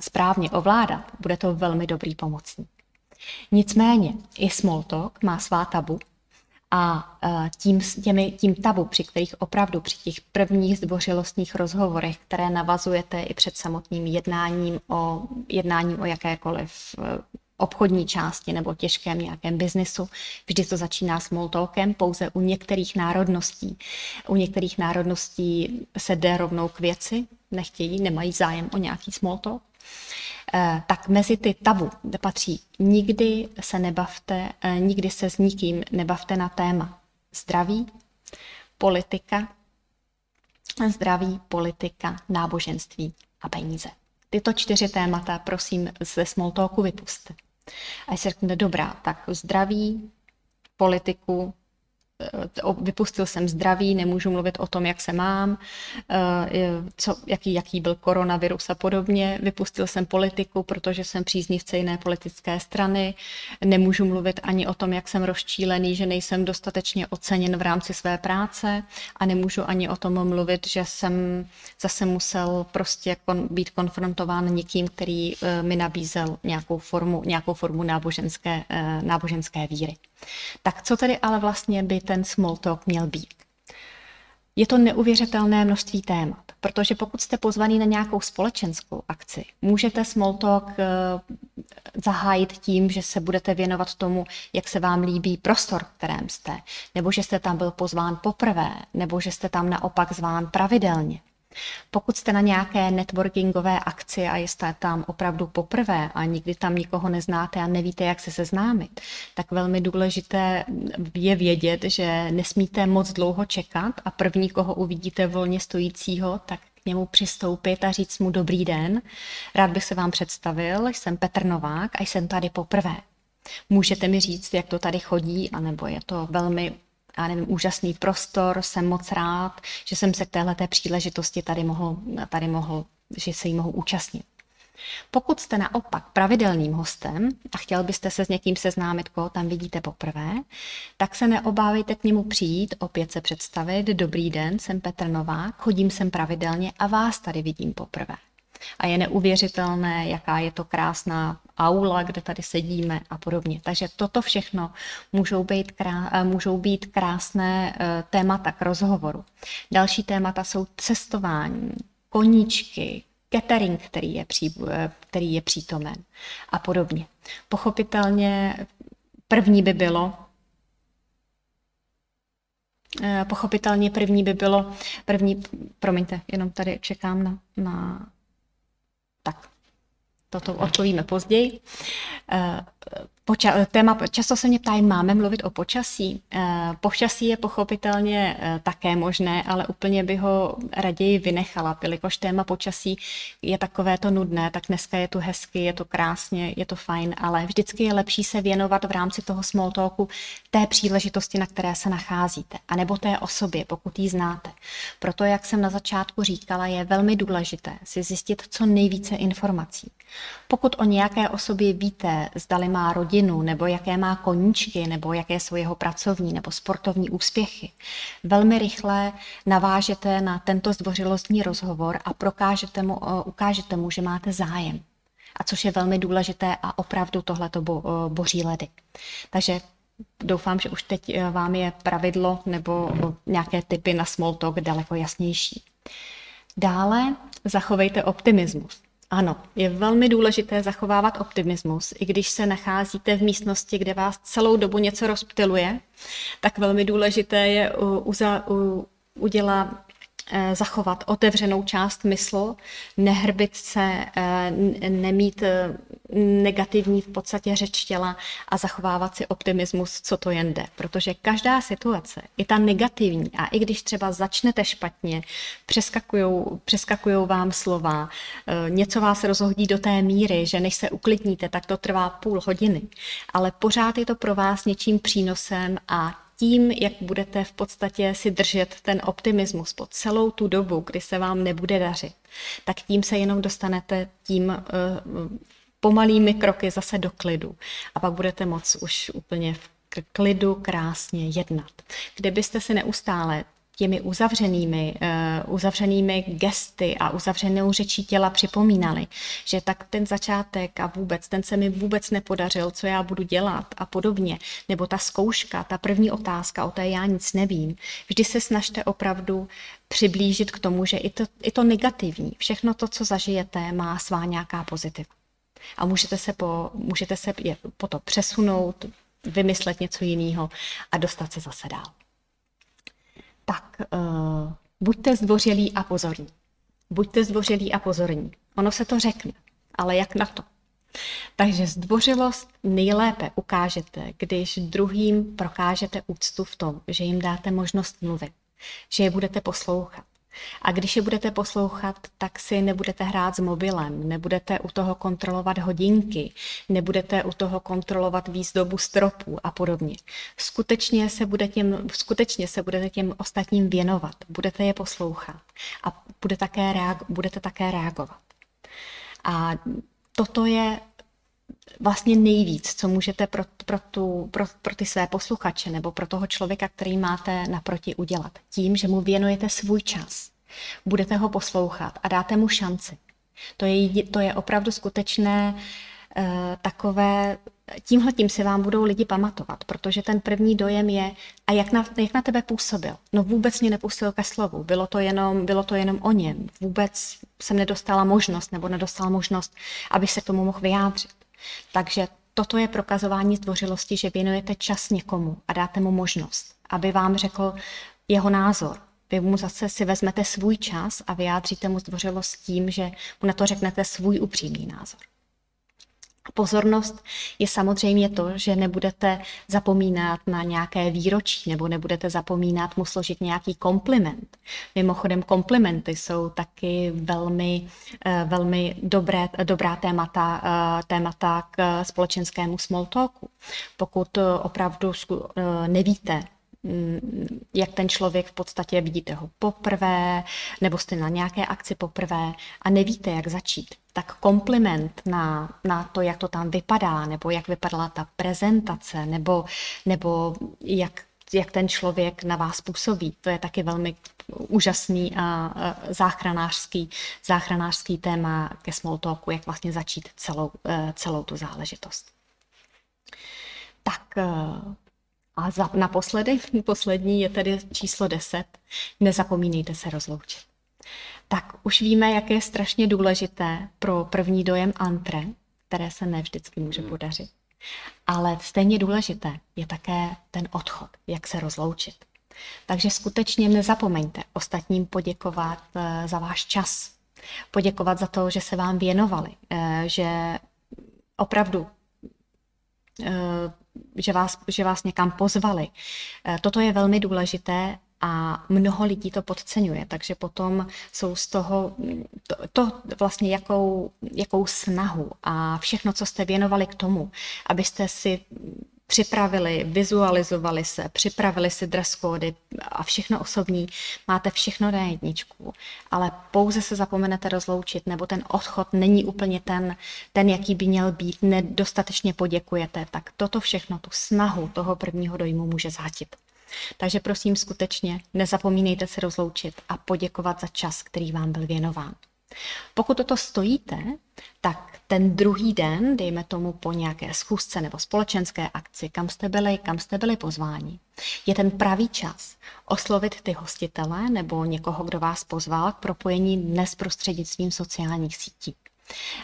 správně ovládat, bude to velmi dobrý pomocník. Nicméně i small talk má svá tabu a e, tím, těmi, tím tabu, při kterých opravdu při těch prvních zdvořilostních rozhovorech, které navazujete i před samotným jednáním o, jednáním o jakékoliv e, obchodní části nebo těžkém nějakém biznesu. Vždy to začíná small talkem, pouze u některých národností. U některých národností se jde rovnou k věci, nechtějí, nemají zájem o nějaký small talk. Eh, tak mezi ty tabu patří nikdy se nebavte, eh, nikdy se s nikým nebavte na téma zdraví, politika, zdraví, politika, náboženství a peníze. Tyto čtyři témata prosím ze small talku vypuste. A jestli řeknete, dobrá, tak zdraví, politiku, vypustil jsem zdraví, nemůžu mluvit o tom, jak se mám, eh, co, jaký, jaký byl koronavirus a podobně. Vypustil jsem politiku, protože jsem příznivce jiné politické strany. Nemůžu mluvit ani o tom, jak jsem rozčílený, že nejsem dostatečně oceněn v rámci své práce a nemůžu ani o tom mluvit, že jsem zase musel prostě kon, být konfrontován někým, který eh, mi nabízel nějakou formu, nějakou formu náboženské, eh, náboženské víry. Tak co tedy ale vlastně by ten small talk měl být? Je to neuvěřitelné množství témat. protože pokud jste pozvaný na nějakou společenskou akci, můžete small talk eh, zahájit tím, že se budete věnovat tomu, jak se vám líbí prostor, v kterém jste, nebo že jste tam byl pozván poprvé, nebo že jste tam naopak zván pravidelně. Pokud jste na nějaké networkingové akci a jste tam opravdu poprvé a nikdy tam nikoho neznáte a nevíte, jak se seznámit, tak velmi důležité je vědět, že nesmíte moc dlouho čekat a první, koho uvidíte volně stojícího, tak k němu přistoupit a říct mu dobrý den. Rád bych se vám představil, jsem Petr Novák a jsem tady poprvé. Můžete mi říct, jak to tady chodí, anebo je to velmi já nevím, úžasný prostor, jsem moc rád, že jsem se k téhle příležitosti tady mohl, tady mohl, že se jí mohu účastnit. Pokud jste naopak pravidelným hostem a chtěl byste se s někým seznámit, koho tam vidíte poprvé, tak se neobávejte k němu přijít, opět se představit. Dobrý den, jsem Petr Novák, chodím sem pravidelně a vás tady vidím poprvé a je neuvěřitelné, jaká je to krásná aula, kde tady sedíme a podobně. Takže toto všechno můžou být, krá, eh, můžou být krásné eh, témata k rozhovoru. Další témata jsou cestování, koníčky, catering, který je, pří, eh, který je přítomen a podobně. Pochopitelně první by bylo, Pochopitelně první by bylo, první, promiňte, jenom tady čekám na, na tak toto odpovíme později. Poča- téma, často se mě ptají, máme mluvit o počasí. Eh, počasí je pochopitelně eh, také možné, ale úplně by ho raději vynechala, jelikož téma počasí je takové to nudné, tak dneska je tu hezky, je to krásně, je to fajn, ale vždycky je lepší se věnovat v rámci toho small talku té příležitosti, na které se nacházíte, anebo té osobě, pokud ji znáte. Proto, jak jsem na začátku říkala, je velmi důležité si zjistit co nejvíce informací. Pokud o nějaké osobě víte, zdali má rodinu, nebo jaké má koníčky, nebo jaké jsou jeho pracovní nebo sportovní úspěchy, velmi rychle navážete na tento zdvořilostní rozhovor a prokážete mu, ukážete mu, že máte zájem. A což je velmi důležité a opravdu tohle to bo, boří ledy. Takže doufám, že už teď e, vám je pravidlo nebo nějaké typy na small talk daleko jasnější. Dále zachovejte optimismus. Ano, je velmi důležité zachovávat optimismus, i když se nacházíte v místnosti, kde vás celou dobu něco rozptiluje, tak velmi důležité je udělat Eh, zachovat otevřenou část mysl, nehrbit se, eh, nemít eh, negativní v podstatě řeč těla a zachovávat si optimismus, co to jen jde. Protože každá situace, i ta negativní, a i když třeba začnete špatně, přeskakujou vám slova, něco vás rozhodí do té míry, že než se uklidníte, tak to trvá půl hodiny, ale pořád je to pro vás něčím přínosem a tím, jak budete v podstatě si držet ten optimismus po celou tu dobu, kdy se vám nebude dařit, tak tím se jenom dostanete tím uh, pomalými kroky zase do klidu. A pak budete moc už úplně v klidu krásně jednat. Kdybyste si neustále těmi uzavřenými, uh, uzavřenými gesty a uzavřenou řečí těla připomínali, že tak ten začátek a vůbec, ten se mi vůbec nepodařil, co já budu dělat a podobně, nebo ta zkouška, ta první otázka, o té já nic nevím. Vždy se snažte opravdu přiblížit k tomu, že i to, i to negativní, všechno to, co zažijete, má svá nějaká pozitiva. A můžete se po, můžete se je, po to přesunout, vymyslet něco jiného a dostat se zase dál tak uh, buďte zdvořilí a pozorní. Buďte zdvořilí a pozorní. Ono se to řekne, ale jak na to? Takže zdvořilost nejlépe ukážete, když druhým prokážete úctu v tom, že jim dáte možnost mluvit, že je budete poslouchat, a když je budete poslouchat, tak si nebudete hrát s mobilem, nebudete u toho kontrolovat hodinky, nebudete u toho kontrolovat výzdobu stropů a podobně. Skutečně se, bude těm, skutečně se budete těm ostatním věnovat, budete je poslouchat a bude také reag, budete také reagovat. A toto je vlastně nejvíc, co můžete pro, pro, tu, pro, pro ty své posluchače nebo pro toho člověka, který máte naproti udělat. Tím, že mu věnujete svůj čas. Budete ho poslouchat a dáte mu šanci. To je, to je opravdu skutečné uh, takové tímhle tím se vám budou lidi pamatovat, protože ten první dojem je, a jak na, jak na tebe působil? No vůbec mě nepustil ke slovu, bylo to, jenom, bylo to jenom o něm. Vůbec jsem nedostala možnost nebo nedostala možnost, aby se k tomu mohl vyjádřit. Takže toto je prokazování zdvořilosti, že věnujete čas někomu a dáte mu možnost, aby vám řekl jeho názor. Vy mu zase si vezmete svůj čas a vyjádříte mu zdvořilost tím, že mu na to řeknete svůj upřímný názor. Pozornost je samozřejmě to, že nebudete zapomínat na nějaké výročí nebo nebudete zapomínat mu složit nějaký kompliment. Mimochodem komplimenty jsou taky velmi, eh, velmi dobré, dobrá témata, eh, témata k společenskému small talku. Pokud opravdu eh, nevíte, Mm, jak ten člověk v podstatě vidíte ho poprvé, nebo jste na nějaké akci poprvé a nevíte, jak začít, tak kompliment na, na to, jak to tam vypadá, nebo jak vypadala ta prezentace, nebo, nebo jak, jak ten člověk na vás působí, to je taky velmi úžasný a záchranářský, záchranářský téma ke small talku, jak vlastně začít celou, eh, celou tu záležitost. Tak eh, a za, naposledy, poslední je tedy číslo 10. Nezapomínejte se rozloučit. Tak už víme, jak je strašně důležité pro první dojem antre, které se ne vždycky může hmm. podařit. Ale stejně důležité je také ten odchod, jak se rozloučit. Takže skutečně nezapomeňte ostatním poděkovat eh, za váš čas, poděkovat za to, že se vám věnovali, eh, že opravdu eh, že vás, že vás někam pozvali. Toto je velmi důležité a mnoho lidí to podceňuje, takže potom jsou z toho to, to vlastně jakou, jakou snahu a všechno, co jste věnovali k tomu, abyste si připravili, vizualizovali se, připravili si dress kódy a všechno osobní, máte všechno na jedničku, ale pouze se zapomenete rozloučit, nebo ten odchod není úplně ten, ten, jaký by měl být, nedostatečně poděkujete, tak toto všechno, tu snahu toho prvního dojmu může zhatit. Takže prosím skutečně nezapomínejte se rozloučit a poděkovat za čas, který vám byl věnován. Pokud toto stojíte, tak ten druhý den, dejme tomu po nějaké schůzce nebo společenské akci, kam jste byli, kam jste byli pozváni, je ten pravý čas oslovit ty hostitele nebo někoho, kdo vás pozval k propojení dnes prostřednictvím sociálních sítí.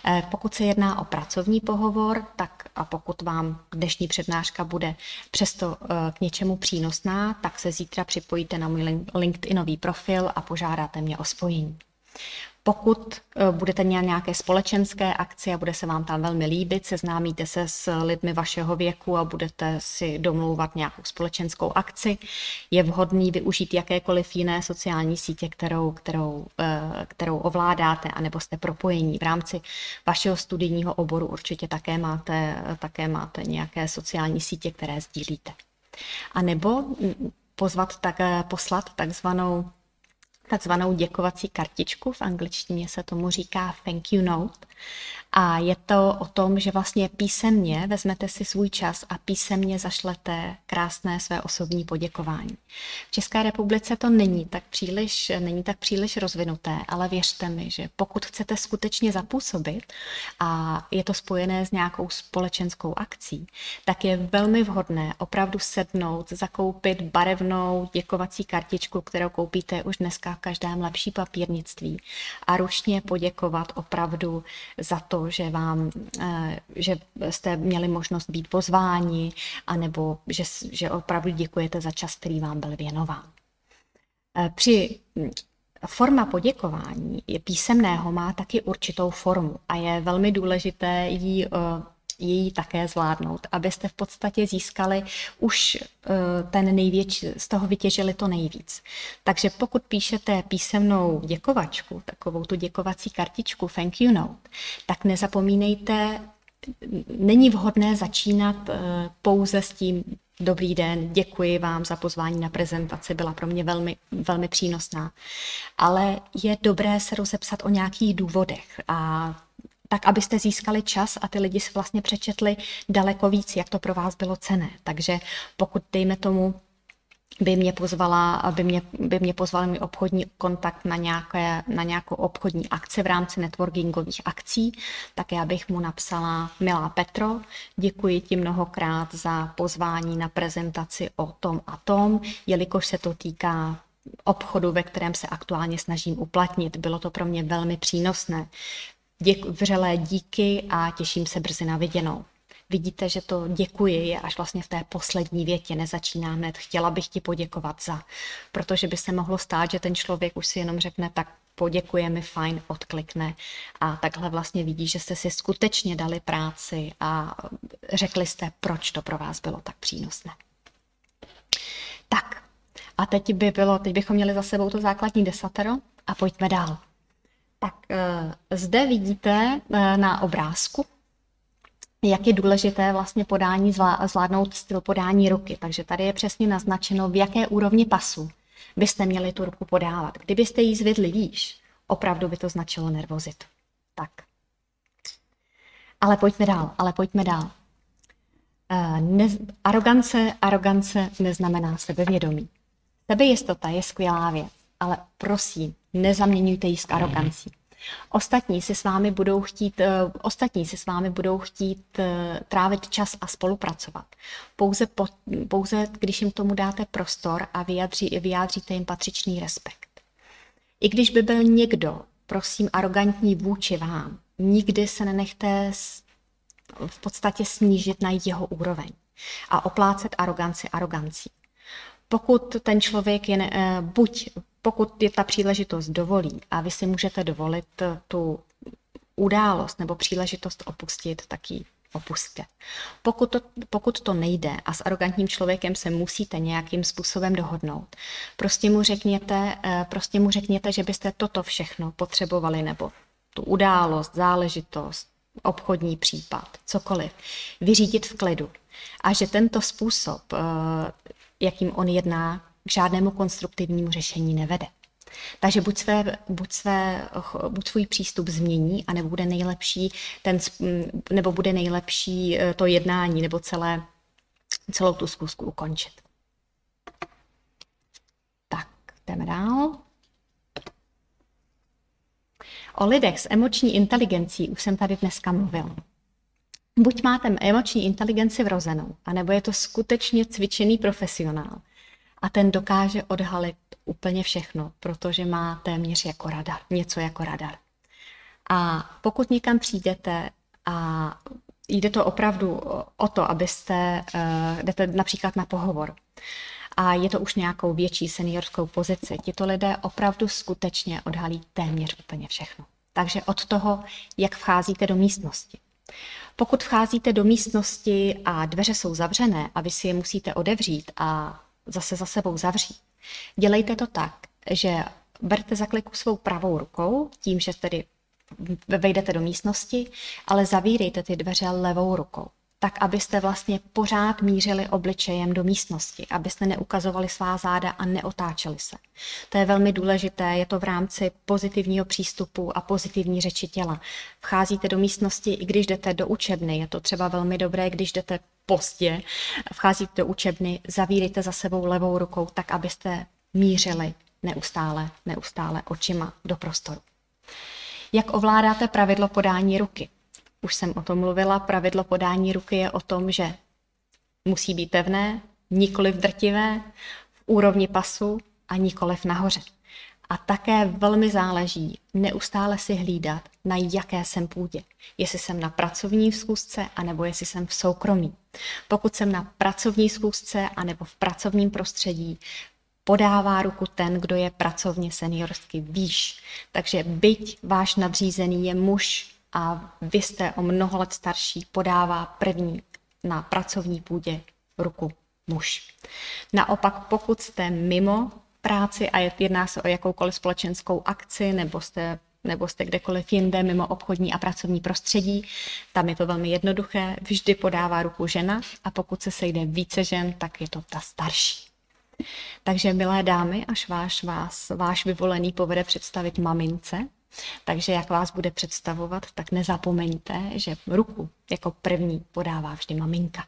Eh, pokud se jedná o pracovní pohovor, tak a pokud vám dnešní přednáška bude přesto eh, k něčemu přínosná, tak se zítra připojíte na můj LinkedInový profil a požádáte mě o spojení. Pokud eh, budete mít nějaké společenské akce a bude se vám tam velmi líbit, seznámíte se s lidmi vašeho věku a budete si domlouvat nějakou společenskou akci, je vhodný využít jakékoliv jiné sociální sítě, kterou, kterou, eh, kterou ovládáte, anebo jste propojení. V rámci vašeho studijního oboru určitě také máte, také máte nějaké sociální sítě, které sdílíte. A nebo pozvat tak, eh, poslat takzvanou takzvanou děkovací kartičku, v angličtině se tomu říká thank you note. A je to o tom, že vlastně písemně vezmete si svůj čas a písemně zašlete krásné své osobní poděkování. V České republice to není tak příliš, není tak příliš rozvinuté, ale věřte mi, že pokud chcete skutečně zapůsobit a je to spojené s nějakou společenskou akcí, tak je velmi vhodné opravdu sednout, zakoupit barevnou děkovací kartičku, kterou koupíte už dneska v každém lepší papírnictví a ručně poděkovat opravdu za to, že vám, eh, že jste měli možnost být pozváni, anebo že, že opravdu děkujete za čas, který vám byl věnován. Eh, při hm, Forma poděkování písemného má taky určitou formu a je velmi důležité ji její také zvládnout, abyste v podstatě získali už eh, ten největší, z toho vytěžili to nejvíc. Takže pokud píšete písemnou děkovačku, takovou tu děkovací kartičku thank you note, tak nezapomínejte, není vhodné začínat eh, pouze s tím Dobrý den, děkuji vám za pozvání na prezentaci, byla pro mě velmi, velmi přínosná. Ale je dobré se rozepsat o nějakých důvodech a tak abyste získali čas a ty lidi si vlastně přečetli daleko víc, jak to pro vás bylo cené. Takže pokud, dejme tomu, by mě pozvala, by mě, by mě pozval mi obchodní kontakt na, nějaké, na nějakou obchodní akci v rámci networkingových akcí, tak já bych mu napsala, milá Petro, děkuji ti mnohokrát za pozvání na prezentaci o tom a tom, jelikož se to týká obchodu, ve kterém se aktuálně snažím uplatnit. Bylo to pro mě velmi přínosné. Děku, vřelé díky a těším se brzy na viděnou vidíte, že to děkuji je až vlastně v té poslední větě, nezačíná hned, chtěla bych ti poděkovat za, protože by se mohlo stát, že ten člověk už si jenom řekne, tak poděkuje mi, fajn, odklikne a takhle vlastně vidí, že jste si skutečně dali práci a řekli jste, proč to pro vás bylo tak přínosné. Tak, a teď by bylo, teď bychom měli za sebou to základní desatero a pojďme dál. Tak eh, zde vidíte eh, na obrázku jak je důležité vlastně podání zvládnout styl podání ruky. Takže tady je přesně naznačeno, v jaké úrovni pasu byste měli tu ruku podávat. Kdybyste ji zvedli výš, opravdu by to značilo nervozitu. Tak. Ale pojďme dál, ale pojďme dál. Eh, ne, arogance, arogance neznamená sebevědomí. Sebejistota je skvělá věc, ale prosím, nezaměňujte ji s arogancí. Ostatní si s vámi budou chtít, eh, ostatní si s vámi budou chtít eh, trávit čas a spolupracovat. Pouze, po, pouze když jim tomu dáte prostor a vyjádří, vyjádříte jim patřičný respekt. I když by byl někdo, prosím, arrogantní vůči vám, nikdy se nenechte v podstatě snížit na jeho úroveň a oplácet aroganci arogancí. Pokud ten člověk je, eh, buď pokud je ta příležitost dovolí a vy si můžete dovolit tu událost nebo příležitost opustit, tak ji opustte. Pokud to, pokud to nejde a s arrogantním člověkem se musíte nějakým způsobem dohodnout, prostě mu řekněte, eh, prostě mu řekněte, že byste toto všechno potřebovali nebo tu událost, záležitost, obchodní případ, cokoliv, vyřídit v klidu. A že tento způsob, eh, jakým on jedná, k žádnému konstruktivnímu řešení nevede. Takže buď, své, buď, své, buď svůj přístup změní, a nebo bude nejlepší, ten, nebo bude nejlepší eh, to jednání, nebo celé, celou tu zkusku ukončit. Tak, jdeme dál. O lidech s emoční inteligencí už jsem tady dneska mluvil. Buď máte emoční inteligenci vrozenou, anebo je to skutečně cvičený profesionál, a ten dokáže odhalit úplně všechno, protože má téměř jako radar, něco jako radar. A pokud někam přijdete a jde to opravdu o to, abyste, uh, jdete například na pohovor, a je to už nějakou větší seniorskou pozici, tito lidé opravdu skutečně odhalí téměř úplně všechno. Takže od toho, jak vcházíte do místnosti. Pokud vcházíte do místnosti a dveře jsou zavřené a vy si je musíte odevřít a zase za sebou zavřít. Dělejte to tak, že berte za kliku svou pravou rukou, tím, že tedy vejdete do místnosti, ale zavírejte ty dveře levou rukou tak abyste vlastně pořád mířili obličejem do místnosti, abyste neukazovali svá záda a neotáčeli se. To je velmi důležité, je to v rámci pozitivního přístupu a pozitivní řeči těla. Vcházíte do místnosti, i když jdete do učebny, je to třeba velmi dobré, když jdete pozdě, vcházíte do učebny, zavírejte za sebou levou rukou, tak abyste mířili neustále, neustále očima do prostoru. Jak ovládáte pravidlo podání ruky? Už jsem o tom mluvila, pravidlo podání ruky je o tom, že musí být pevné, nikoli drtivé, v úrovni pasu a nikoliv nahoře. A také velmi záleží neustále si hlídat, na jaké jsem půdě. Jestli jsem na pracovní zkusce, anebo jestli jsem v soukromí. Pokud jsem na pracovní zkusce, anebo v pracovním prostředí, podává ruku ten, kdo je pracovně seniorsky výš. Takže byť váš nadřízený je muž a vy jste o mnoho let starší, podává první na pracovní půdě ruku muž. Naopak, pokud jste mimo práci a jedná se o jakoukoliv společenskou akci nebo jste nebo jste kdekoliv jinde mimo obchodní a pracovní prostředí. Tam je to velmi jednoduché, vždy podává ruku žena a pokud se sejde více žen, tak je to ta starší. Takže milé dámy, až váš, vás, váš vyvolený povede představit mamince, takže jak vás bude představovat, tak nezapomeňte, že ruku jako první podává vždy maminka.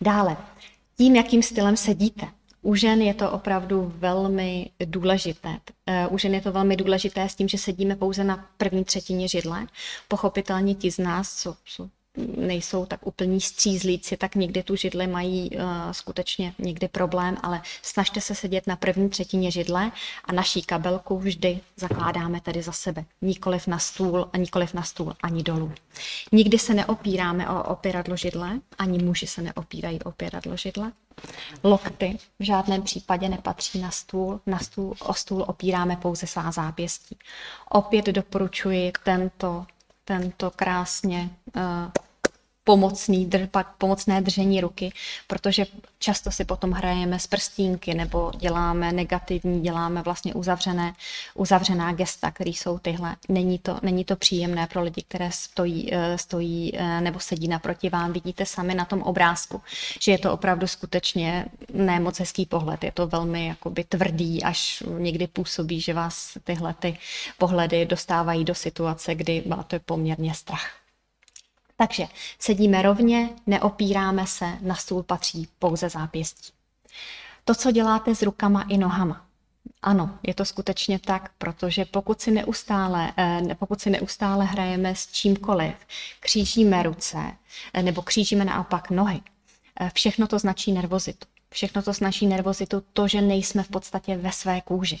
Dále, tím, jakým stylem sedíte, U žen je to opravdu velmi důležité. Eh, u žen je to velmi důležité s tím, že sedíme pouze na první třetině židle. Pochopitelně ti z nás, co, co nejsou tak úplní střízlíci, tak někdy tu židli mají uh, skutečně někdy problém, ale snažte se sedět na první třetině židle a naší kabelku vždy zakládáme tedy za sebe. Nikoliv na stůl a nikoliv na stůl ani dolů. Nikdy se neopíráme o opěradlo židle, ani muži se neopírají o opěradlo židle. Lokty v žádném případě nepatří na stůl. Na stůl o stůl opíráme pouze svá zápěstí. Opět doporučuji tento tento krásně uh, pomocný, dr, pak pomocné držení ruky, protože často si potom hrajeme s prstínky nebo děláme negativní, děláme vlastně uzavřené, uzavřená gesta, které jsou tyhle. Není to, není to příjemné pro lidi, které stojí, eh, stojí eh, nebo sedí naproti vám. Vidíte sami na tom obrázku, že je to opravdu skutečně ne moc hezký pohled. Je to velmi jakoby tvrdý, až někdy působí, že vás tyhle ty pohledy dostávají do situace, kdy je poměrně strach. Takže sedíme rovně, neopíráme se, na stůl patří pouze zápěstí. To, co děláte s rukama i nohama. Ano, je to skutečně tak, protože pokud si neustále, eh, pokud si neustále hrajeme s čímkoliv, křížíme ruce eh, nebo křížíme naopak nohy, eh, všechno to značí nervozitu. Všechno to značí nervozitu, to, že nejsme v podstatě ve své kůži.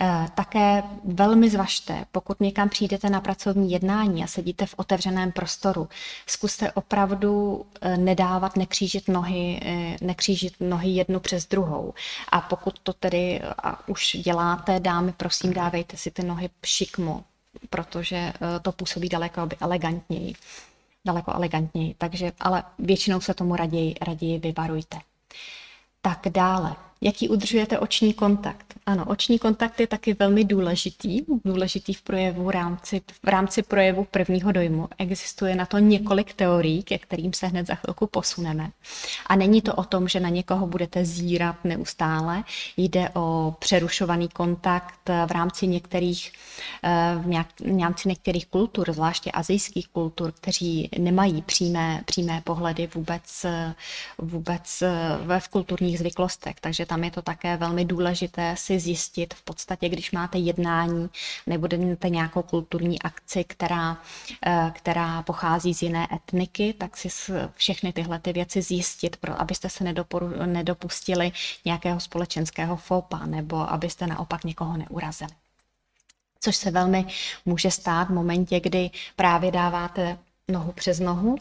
Eh, také velmi zvažte, pokud někam přijdete na pracovní jednání a sedíte v otevřeném prostoru, zkuste opravdu eh, nedávat, nekřížit nohy, eh, nekřížit nohy jednu přes druhou. A pokud to tedy už děláte, dámy, prosím, dávejte si ty nohy šikmo, protože to působí daleko elegantněji. Daleko elegantněji. Takže, ale většinou se tomu raději, raději vyvarujte. Tak dále. Jaký udržujete oční kontakt? Ano, oční kontakt je taky velmi důležitý, důležitý v projevu v rámci, v rámci projevu prvního dojmu. Existuje na to několik teorií, ke kterým se hned za chvilku posuneme. A není to o tom, že na někoho budete zírat neustále. Jde o přerušovaný kontakt v rámci některých, eh, v rámci některých kultur, zvláště azijských kultur, kteří nemají přímé, přímé pohledy vůbec, vůbec eh, v kulturních zvyklostech. Takže tam je to také velmi důležité si zjistit v podstatě, když máte jednání nebo máte nějakou kulturní akci, která, eh, která pochází z jiné etniky, tak si všechny tyhle ty věci zjistit, abyste se nedoporu, nedopustili nějakého společenského fopa nebo abyste naopak někoho neurazili. Což se velmi může stát v momentě, kdy právě dáváte nohu přes nohu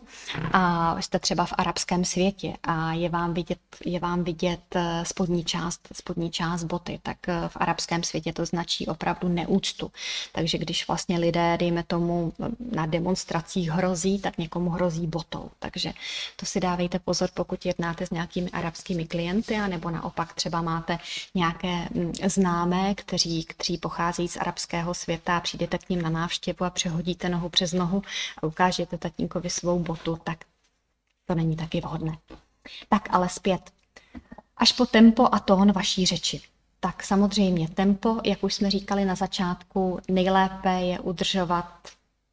a jste třeba v arabském světě a je vám vidět, je vám vidět eh, spodní část, spodní část boty, tak eh, v arabském světě to značí opravdu neúctu. Takže když vlastně lidé, dejme tomu, na demonstracích hrozí, tak někomu hrozí botou. Takže to si dávejte pozor, pokud jednáte s nějakými arabskými klienty, nebo naopak třeba máte nějaké mm, známé, kteří, kteří pochází z arabského světa, přijdete k ním na návštěvu a přehodíte nohu přes nohu a ukážete dáte tatínkovi svou botu, tak to není taky vhodné. Tak ale zpět. Až po tempo a tón vaší řeči. Tak samozřejmě tempo, jak už jsme říkali na začátku, nejlépe je udržovat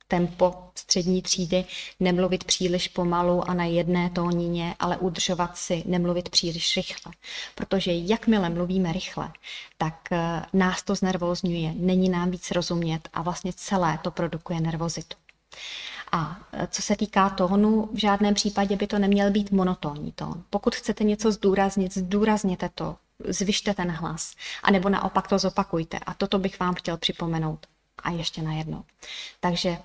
tempo střední třídy, nemluvit příliš pomalu a na jedné tónině, ale udržovat si, nemluvit příliš rychle. Protože jakmile mluvíme rychle, tak eh, nás to znervózňuje, není nám víc rozumět a vlastně celé to produkuje nervozitu. A e, co se týká tónu, v žádném případě by to neměl být monotónní tón. Pokud chcete něco zdůraznit, zdůrazněte to, zvyšte ten hlas, anebo naopak to zopakujte. A toto bych vám chtěl připomenout. A ještě na jedno. Takže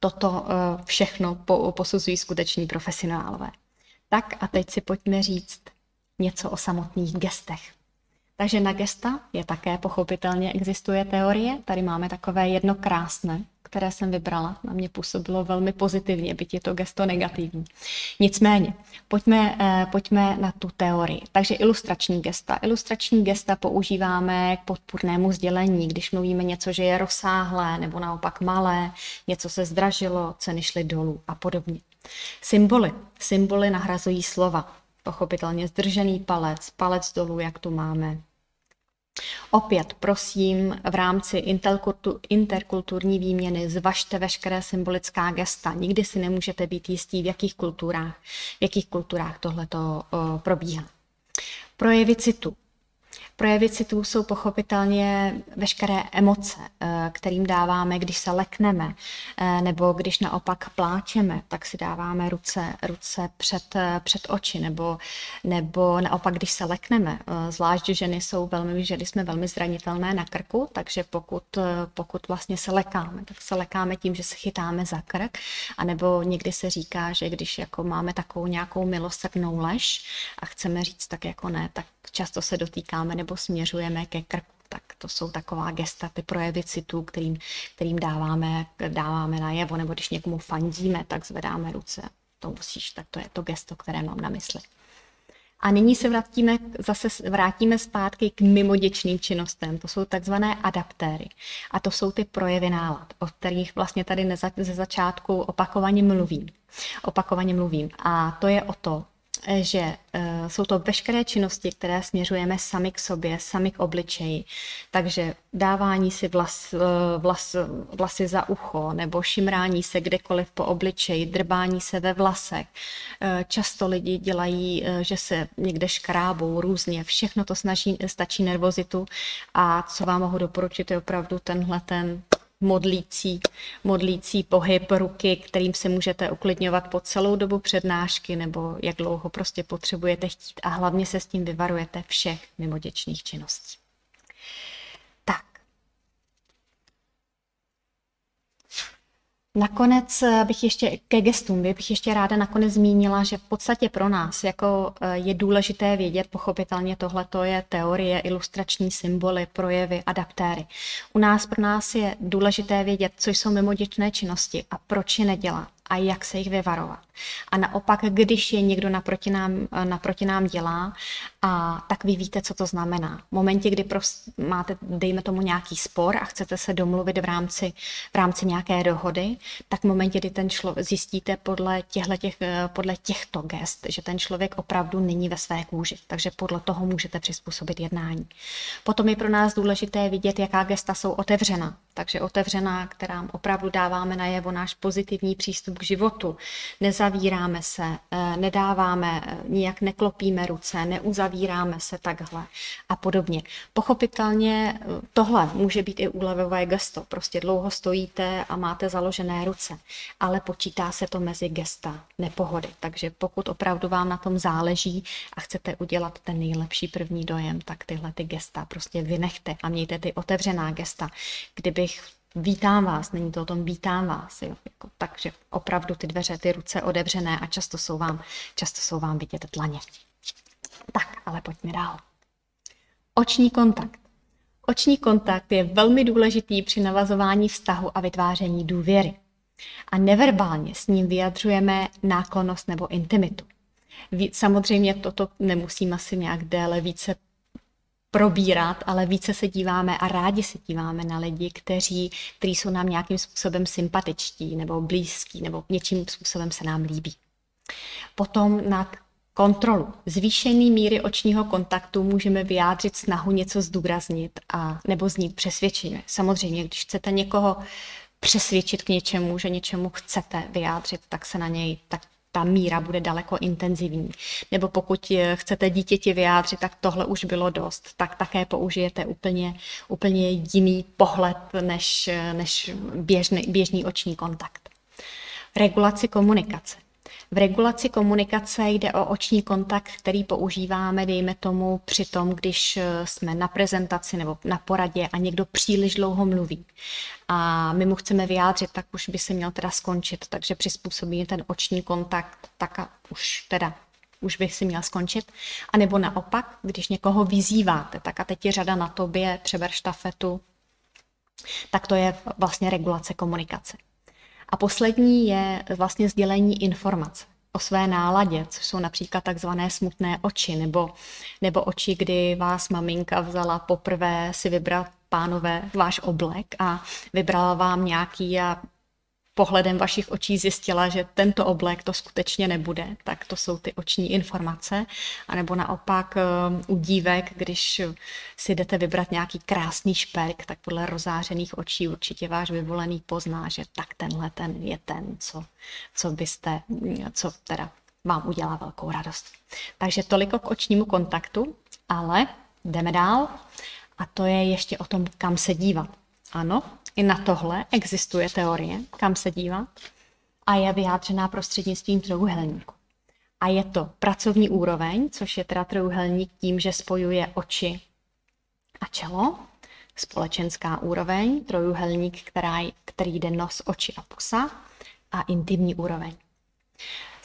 toto e, všechno posuzují skuteční profesionálové. Tak a teď si pojďme říct něco o samotných gestech. Takže na gesta je také pochopitelně existuje teorie. Tady máme takové jedno krásné, které jsem vybrala. Na mě působilo velmi pozitivně, byť je to gesto negativní. Nicméně, pojďme, eh, pojďme na tu teorii. Takže ilustrační gesta. Ilustrační gesta používáme k podpůrnému sdělení, když mluvíme něco, že je rozsáhlé nebo naopak malé, něco se zdražilo, ceny šly dolů a podobně. Symboly. Symboly nahrazují slova. Pochopitelně zdržený palec, palec dolů, jak tu máme, Opět prosím v rámci interkulturní výměny zvažte veškeré symbolická gesta. Nikdy si nemůžete být jistí, v jakých kulturách, v jakých kulturách tohle probíhá. Projevy citu. Projevy citů jsou pochopitelně veškeré emoce, eh, kterým dáváme, když se lekneme, eh, nebo když naopak pláčeme, tak si dáváme ruce, ruce před, eh, před oči, nebo, nebo naopak, když se lekneme. Zvlášť ženy jsou velmi, ženy jsme velmi zranitelné na krku, takže pokud, pokud vlastně se lekáme, tak se lekáme tím, že se chytáme za krk, anebo někdy se říká, že když jako máme takovou nějakou milosrdnou lež a chceme říct tak jako ne, tak často se dotýkáme nebo směřujeme ke krku. Tak to jsou taková gesta, ty projevy citů, kterým, kterým dáváme, dáváme najevo, nebo když někomu fandíme, tak zvedáme ruce. To musíš, tak to je to gesto, které mám na mysli. A nyní se vrátíme, zase vrátíme zpátky k mimoděčným činnostem. To jsou takzvané adaptéry. A to jsou ty projevy nálad, o kterých vlastně tady ze začátku opakovaně mluvím. Opakovaně mluvím. A to je o to, že uh, jsou to veškeré činnosti, které směřujeme sami k sobě, sami k obličeji. Takže dávání si vlas, vlas, vlasy za ucho nebo šimrání se kdekoliv po obličeji, drbání se ve vlasech. Uh, často lidi dělají, že se někde škrábou různě. Všechno to snaží, stačí nervozitu a co vám mohu doporučit je opravdu tenhle ten modlící, modlící pohyb ruky, kterým se můžete uklidňovat po celou dobu přednášky nebo jak dlouho prostě potřebujete chtít a hlavně se s tím vyvarujete všech mimoděčných činností. Nakonec eh, bych ještě ke gestům, bych ještě ráda nakonec zmínila, že v podstatě pro nás jako eh, je důležité vědět, pochopitelně tohle je teorie, ilustrační symboly, projevy, adaptéry. U nás pro nás je důležité vědět, co jsou mimoděčné činnosti a proč je nedělat a jak se jich vyvarovat. A naopak, když je někdo naproti nám, naproti nám dělá, a tak vy víte, co to znamená. V momentě, kdy prostě máte, dejme tomu, nějaký spor a chcete se domluvit v rámci, v rámci nějaké dohody, tak v momentě, kdy ten člověk zjistíte podle, těchto, těch, podle těchto gest, že ten člověk opravdu není ve své kůži. Takže podle toho můžete přizpůsobit jednání. Potom je pro nás důležité vidět, jaká gesta jsou otevřena. Takže otevřená, která opravdu dáváme najevo náš pozitivní přístup k životu. Nezavíráme se, eh, nedáváme, eh, nijak neklopíme ruce, neuzavíráme se takhle a podobně. Pochopitelně eh, tohle může být i úlevové gesto. Prostě dlouho stojíte a máte založené ruce, ale počítá se to mezi gesta nepohody. Takže pokud opravdu vám na tom záleží a chcete udělat ten nejlepší první dojem, tak tyhle ty gesta prostě vynechte a mějte ty otevřená gesta. Kdybych vítám vás, není to o tom vítám vás, jo, jako, takže opravdu ty dveře, ty ruce otevřené a často jsou vám, často jsou vám vidět dlaně. Tak, ale pojďme dál. Oční kontakt. Oční kontakt je velmi důležitý při navazování vztahu a vytváření důvěry. A neverbálně s ním vyjadřujeme náklonost nebo intimitu. Samozřejmě toto nemusím asi nějak déle více probírat, ale více se díváme a rádi se díváme na lidi, kteří, kteří jsou nám nějakým způsobem sympatičtí nebo blízký nebo něčím způsobem se nám líbí. Potom na kontrolu. Zvýšený míry očního kontaktu můžeme vyjádřit snahu něco zdůraznit a nebo znít přesvědčeně. Samozřejmě, když chcete někoho přesvědčit k něčemu, že něčemu chcete vyjádřit, tak se na něj tak ta míra bude daleko intenzivní. Nebo pokud chcete dítěti vyjádřit, tak tohle už bylo dost, tak také použijete úplně, úplně jiný pohled než, než běžný, běžný oční kontakt. Regulaci komunikace. V regulaci komunikace jde o oční kontakt, který používáme, dejme tomu, při tom, když jsme na prezentaci nebo na poradě a někdo příliš dlouho mluví a my mu chceme vyjádřit, tak už by se měl teda skončit. Takže přizpůsobíme ten oční kontakt, tak a už teda už bych si měl skončit. A nebo naopak, když někoho vyzýváte, tak a teď je řada na tobě, přeber štafetu, tak to je vlastně regulace komunikace. A poslední je vlastně sdělení informace o své náladě, což jsou například takzvané smutné oči, nebo, nebo oči, kdy vás maminka vzala poprvé si vybrat pánové váš oblek a vybrala vám nějaký a pohledem vašich očí zjistila, že tento oblek to skutečně nebude, tak to jsou ty oční informace. A nebo naopak um, u dívek, když si jdete vybrat nějaký krásný šperk, tak podle rozářených očí určitě váš vyvolený pozná, že tak tenhle ten je ten, co, co byste, co teda vám udělá velkou radost. Takže toliko k očnímu kontaktu. Ale jdeme dál a to je ještě o tom, kam se dívat. Ano, i na tohle existuje teorie, kam se dívat a je vyjádřená prostřednictvím trojuhelníku. A je to pracovní úroveň, což je teda trojuhelník tím, že spojuje oči a čelo, společenská úroveň, trojuhelník, která, který jde nos, oči a pusa a intimní úroveň.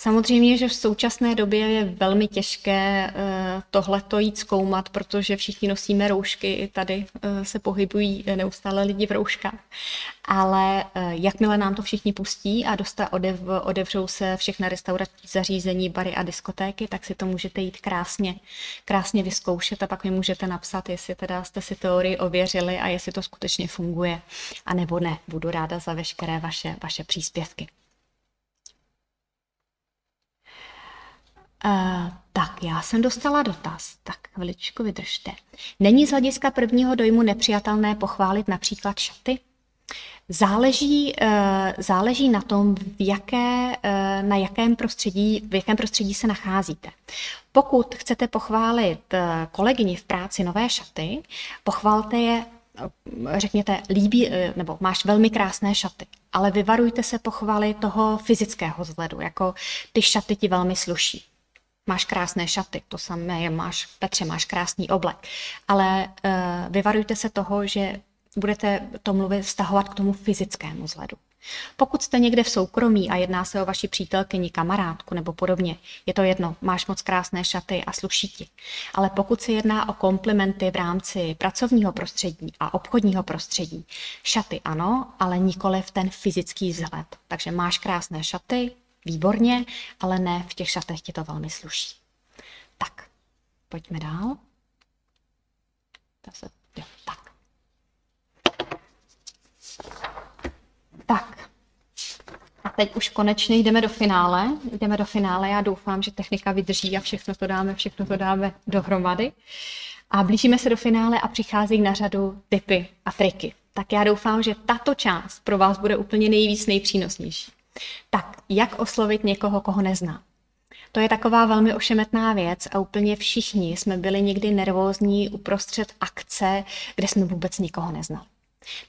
Samozřejmě, že v současné době je velmi těžké eh, tohleto jít zkoumat, protože všichni nosíme roušky, i tady eh, se pohybují neustále lidi v rouškách. Ale eh, jakmile nám to všichni pustí a dosta odev, odevřou se všechna restaurační zařízení, bary a diskotéky, tak si to můžete jít krásně, krásně vyzkoušet a pak mi můžete napsat, jestli teda jste si teorii ověřili a jestli to skutečně funguje, a nebo ne. Budu ráda za veškeré vaše, vaše příspěvky. Uh, tak, já jsem dostala dotaz. Tak, chviličku vydržte. Není z hlediska prvního dojmu nepřijatelné pochválit například šaty? Záleží, uh, záleží na tom, v jaké, uh, na jakém prostředí, v jakém prostředí se nacházíte. Pokud chcete pochválit kolegyni v práci nové šaty, pochvalte je řekněte, líbí, nebo máš velmi krásné šaty, ale vyvarujte se pochvaly toho fyzického vzhledu, jako ty šaty ti velmi sluší máš krásné šaty, to samé je, máš, Petře, máš krásný oblek. Ale uh, vyvarujte se toho, že budete to mluvit, vztahovat k tomu fyzickému vzhledu. Pokud jste někde v soukromí a jedná se o vaši přítelkyni, kamarádku nebo podobně, je to jedno, máš moc krásné šaty a sluší ti. Ale pokud se jedná o komplimenty v rámci pracovního prostředí a obchodního prostředí, šaty ano, ale nikoli v ten fyzický vzhled. Takže máš krásné šaty, výborně, ale ne v těch šatech ti to velmi sluší. Tak, pojďme dál. se, jo, tak. Tak. A teď už konečně jdeme do finále. Jdeme do finále. Já doufám, že technika vydrží a všechno to dáme, všechno to dáme dohromady. A blížíme se do finále a přicházejí na řadu typy a triky. Tak já doufám, že tato část pro vás bude úplně nejvíc nejpřínosnější. Tak, jak oslovit někoho, koho nezná? To je taková velmi ošemetná věc a úplně všichni jsme byli někdy nervózní uprostřed akce, kde jsme vůbec nikoho neznali.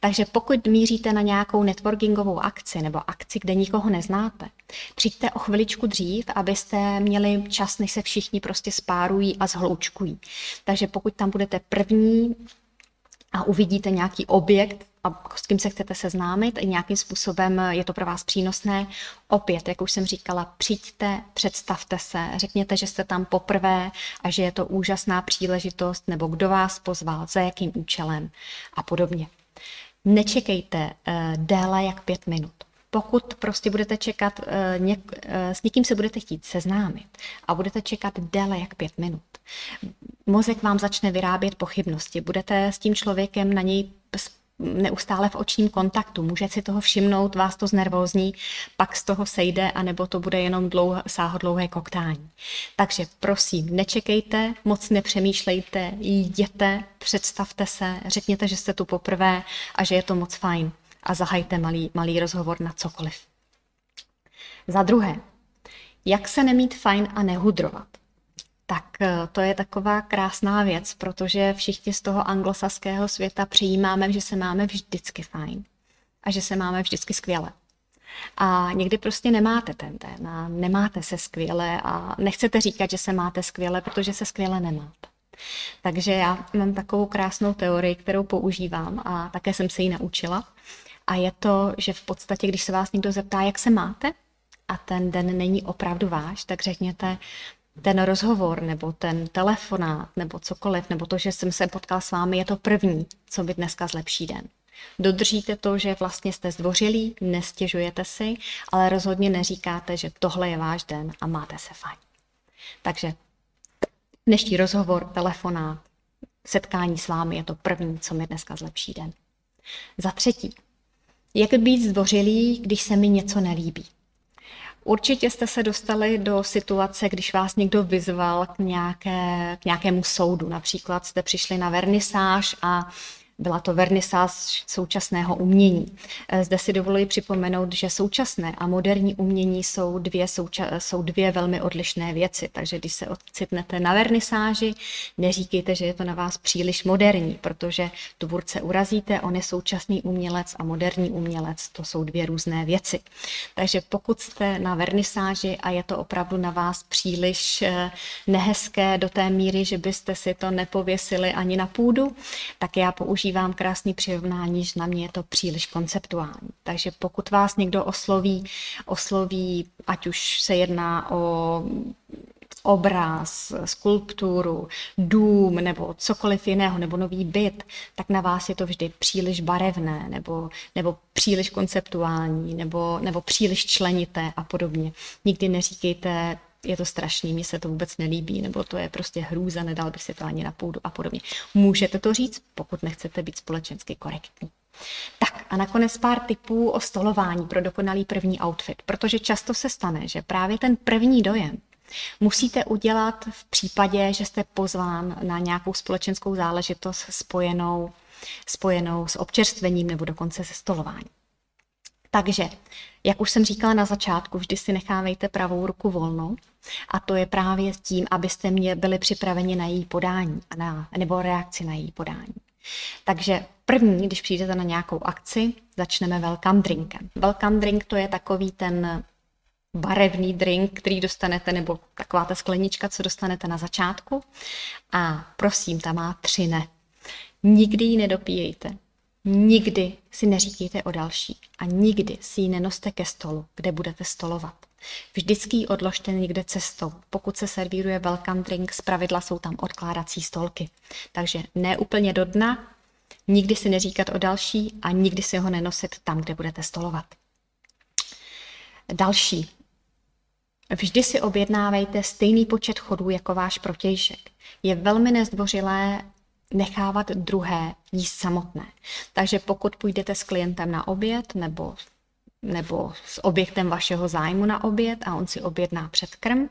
Takže pokud míříte na nějakou networkingovou akci nebo akci, kde nikoho neznáte, přijďte o chviličku dřív, abyste měli čas, než se všichni prostě spárují a zhloučkují. Takže pokud tam budete první a uvidíte nějaký objekt, a s kým se chcete seznámit, nějakým způsobem je to pro vás přínosné. Opět, jak už jsem říkala, přijďte, představte se, řekněte, že jste tam poprvé a že je to úžasná příležitost, nebo kdo vás pozval, za jakým účelem a podobně. Nečekejte uh, déle jak pět minut. Pokud prostě budete čekat, uh, něk, uh, s někým se budete chtít seznámit a budete čekat déle jak pět minut, mozek vám začne vyrábět pochybnosti. Budete s tím člověkem na něj neustále v očním kontaktu. Může si toho všimnout, vás to znervózní, pak z toho sejde, anebo to bude jenom dlouho, sáhodlouhé koktání. Takže prosím, nečekejte, moc nepřemýšlejte, jděte, představte se, řekněte, že jste tu poprvé a že je to moc fajn a zahajte malý, malý rozhovor na cokoliv. Za druhé, jak se nemít fajn a nehudrovat? Tak eh, to je taková krásná věc, protože všichni z toho anglosaského světa přijímáme, že se máme vždycky fajn a že se máme vždycky skvěle. A někdy prostě nemáte ten den a nemáte se skvěle a nechcete říkat, že se máte skvěle, protože se skvěle nemáte. Takže já mám takovou krásnou teorii, kterou používám a také jsem se ji naučila. A je to, že v podstatě, když se vás někdo zeptá, jak se máte, a ten den není opravdu váš, tak řekněte, ten rozhovor nebo ten telefonát nebo cokoliv, nebo to, že jsem se potkal s vámi, je to první, co by dneska zlepší den. Dodržíte to, že vlastně jste zdvořilí, nestěžujete si, ale rozhodně neříkáte, že tohle je váš den a máte se fajn. Takže dnešní rozhovor, telefonát, setkání s vámi je to první, co mi dneska zlepší den. Za třetí, jak být zdvořilý, když se mi něco nelíbí? Určitě jste se dostali do situace, když vás někdo vyzval k, nějaké, k nějakému soudu. Například jste přišli na vernisáž a Byla to vernisáž současného umění. Eh, zde si dovoluji připomenout, že současné a moderní umění jsou dvě, souča- jsou dvě velmi odlišné věci. Takže když se ocitnete na vernisáži, neříkejte, že je to na vás příliš moderní, protože tvůrce urazíte, on je současný umělec a moderní umělec, to jsou dvě různé věci. Takže pokud jste na vernisáži a je to opravdu na vás příliš eh, nehezké do té míry, že byste si to nepověsili ani na půdu, tak já používám krásný přirovnání, že na mě je to příliš konceptuální. Takže pokud vás někdo osloví, osloví, ať už se jedná o obraz, skulpturu, dům nebo cokoliv jiného, nebo nový byt, tak na vás je to vždy příliš barevné, nebo, nebo příliš konceptuální, nebo, nebo příliš členité a podobně. Nikdy neříkejte, je to strašný, mně se to vůbec nelíbí, nebo to je prostě hrůza, nedal bych si to ani na půdu a podobně. Můžete to říct, pokud nechcete být společensky korektní. Tak a nakonec pár tipů o stolování pro dokonalý první outfit, protože často se stane, že právě ten první dojem musíte udělat v případě, že jste pozván na nějakou společenskou záležitost spojenou, spojenou s občerstvením nebo dokonce se stolováním. Takže, jak už jsem říkala na začátku, vždy si nechávejte pravou ruku volnou a to je právě s tím, abyste mě byli připraveni na její podání a na, nebo reakci na její podání. Takže první, když přijdete na nějakou akci, začneme welcome drinkem. Welcome drink to je takový ten barevný drink, který dostanete, nebo taková ta sklenička, co dostanete na začátku. A prosím, ta má tři ne. Nikdy ji nedopíjejte. Nikdy si neříkejte o další a nikdy si ji nenoste ke stolu, kde budete stolovat. Vždycky ji odložte někde cestou. Pokud se servíruje welcome drink, pravidla jsou tam odkládací stolky. Takže ne úplně do dna, nikdy si neříkat o další a nikdy si ho nenosit tam, kde budete stolovat. Další. Vždy si objednávejte stejný počet chodů jako váš protějšek. Je velmi nezdvořilé nechávat druhé jíst samotné. Takže pokud půjdete s klientem na oběd nebo, nebo s objektem vašeho zájmu na oběd a on si objedná předkrm,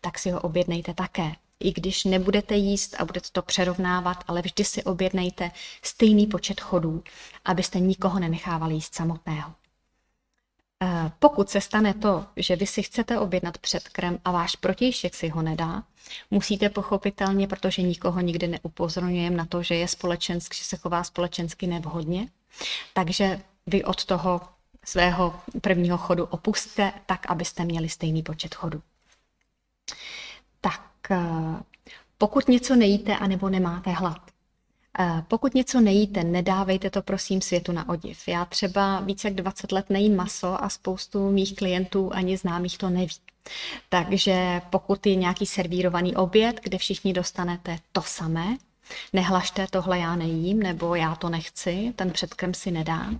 tak si ho objednejte také. I když nebudete jíst a budete to přerovnávat, ale vždy si objednejte stejný počet chodů, abyste nikoho nenechávali jíst samotného. Eh, pokud se stane to, že vy si chcete objednat předkrem a váš protějšek si ho nedá, musíte pochopitelně, protože nikoho nikdy neupozorňujeme na to, že je společensky, že se chová společensky nevhodně, takže vy od toho svého prvního chodu opuste tak, abyste měli stejný počet chodů. Tak, eh, pokud něco nejíte anebo nemáte hlad, Eh, pokud něco nejíte, nedávejte to prosím světu na odiv. Já třeba více jak 20 let nejím maso a spoustu mých klientů ani známých to neví. Takže pokud je nějaký servírovaný oběd, kde všichni dostanete to samé, nehlašte tohle já nejím, nebo já to nechci, ten předkrm si nedám.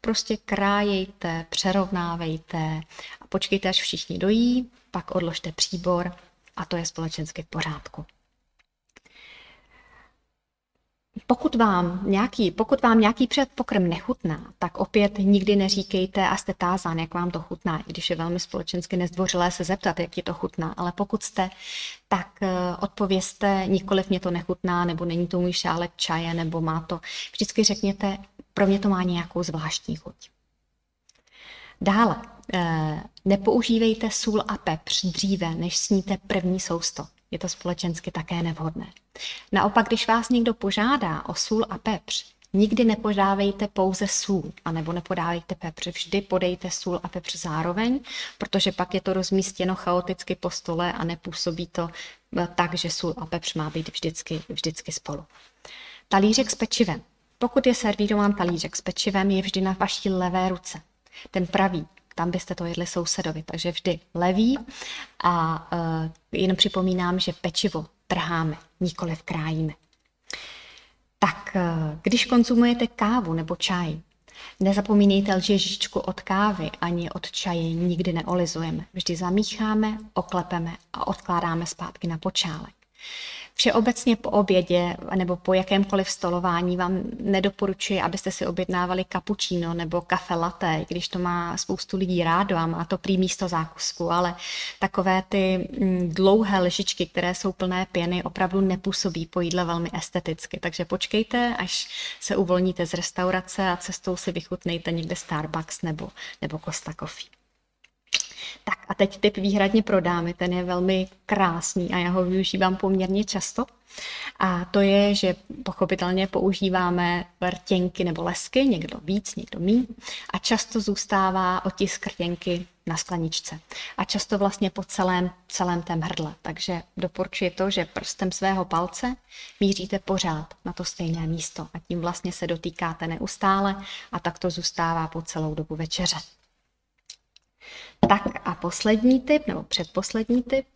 Prostě krájejte, přerovnávejte a počkejte, až všichni dojí, pak odložte příbor a to je společensky v pořádku. Pokud vám nějaký, pokud vám nějaký předpokrm nechutná, tak opět nikdy neříkejte a jste tázán, jak vám to chutná, i když je velmi společensky nezdvořilé se zeptat, jak je to chutná. Ale pokud jste, tak eh, odpověste, nikoliv mě to nechutná, nebo není to můj šálek čaje, nebo má to. Vždycky řekněte, pro mě to má nějakou zvláštní chuť. Dále, eh, nepoužívejte sůl a pepř dříve, než sníte první sousto je to společensky také nevhodné. Naopak, když vás někdo požádá o sůl a pepř, nikdy nepodávejte pouze sůl, anebo nepodávejte pepř. Vždy podejte sůl a pepř zároveň, protože pak je to rozmístěno chaoticky po stole a nepůsobí to eh, tak, že sůl a pepř má být vždycky, vždycky spolu. Talířek s pečivem. Pokud je servírován talířek s pečivem, je vždy na vaší levé ruce. Ten pravý tam byste to jedli sousedovi. Takže vždy levý a uh, jen připomínám, že pečivo trháme, nikoli krájíme. Tak uh, když konzumujete kávu nebo čaj, Nezapomínejte lžičku od kávy ani od čaje nikdy neolizujeme. Vždy zamícháme, oklepeme a odkládáme zpátky na počálek. Všeobecně po obědě nebo po jakémkoliv stolování vám nedoporučuji, abyste si objednávali cappuccino nebo kafe latte, když to má spoustu lidí rádo a má to prý místo zákusku, ale takové ty mm, dlouhé lžičky, které jsou plné pěny, opravdu nepůsobí po jídle velmi esteticky. Takže počkejte, až se uvolníte z restaurace a cestou si vychutnejte někde Starbucks nebo, nebo Costa Coffee. Tak a teď typ výhradně pro dámy, ten je velmi krásný a já ho využívám poměrně často. A to je, že pochopitelně používáme rtěnky nebo lesky, někdo víc, někdo míň, a často zůstává otisk rtěnky na skleničce. A často vlastně po celém, celém tém hrdle. Takže doporučuji to, že prstem svého palce míříte pořád na to stejné místo a tím vlastně se dotýkáte neustále a tak to zůstává po celou dobu večeře. Tak a poslední typ, nebo předposlední typ,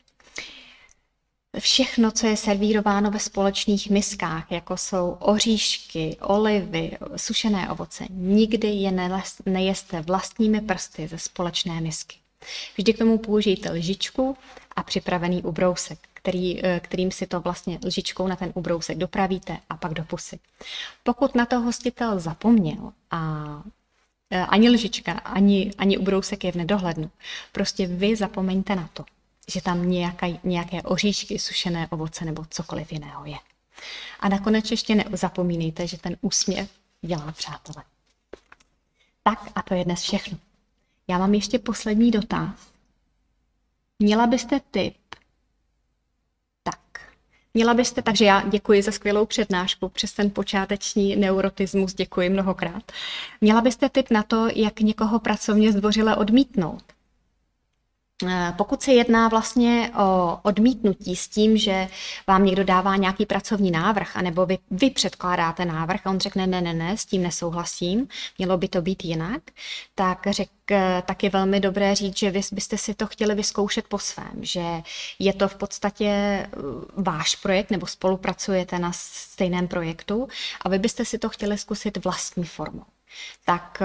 všechno, co je servírováno ve společných miskách, jako jsou oříšky, olivy, sušené ovoce, nikdy je nejeste vlastními prsty ze společné misky. Vždy k tomu použijte lžičku a připravený ubrousek, který, eh, kterým si to vlastně lžičkou na ten ubrousek dopravíte a pak do pusy. Pokud na to hostitel zapomněl a ani lžička, ani, ani ubrousek je v nedohlednu. Prostě vy zapomeňte na to, že tam nějaká, nějaké oříšky, sušené ovoce nebo cokoliv jiného je. A nakonec ještě nezapomínejte, že ten úsměv dělá přátelé. Tak a to je dnes všechno. Já mám ještě poslední dotaz. Měla byste tip Měla byste, takže já děkuji za skvělou přednášku, přes ten počáteční neurotismus děkuji mnohokrát. Měla byste tip na to, jak někoho pracovně zdvořile odmítnout? Eh, pokud se jedná vlastně o odmítnutí s tím, že vám někdo dává nějaký pracovní návrh, anebo vy, vy předkládáte návrh a on řekne ne, ne, ne, s tím nesouhlasím, mělo by to být jinak, tak, řek, eh, tak je velmi dobré říct, že vy byste si to chtěli vyzkoušet po svém, že je to v podstatě eh, váš projekt nebo spolupracujete na stejném projektu a vy byste si to chtěli zkusit vlastní formou. Tak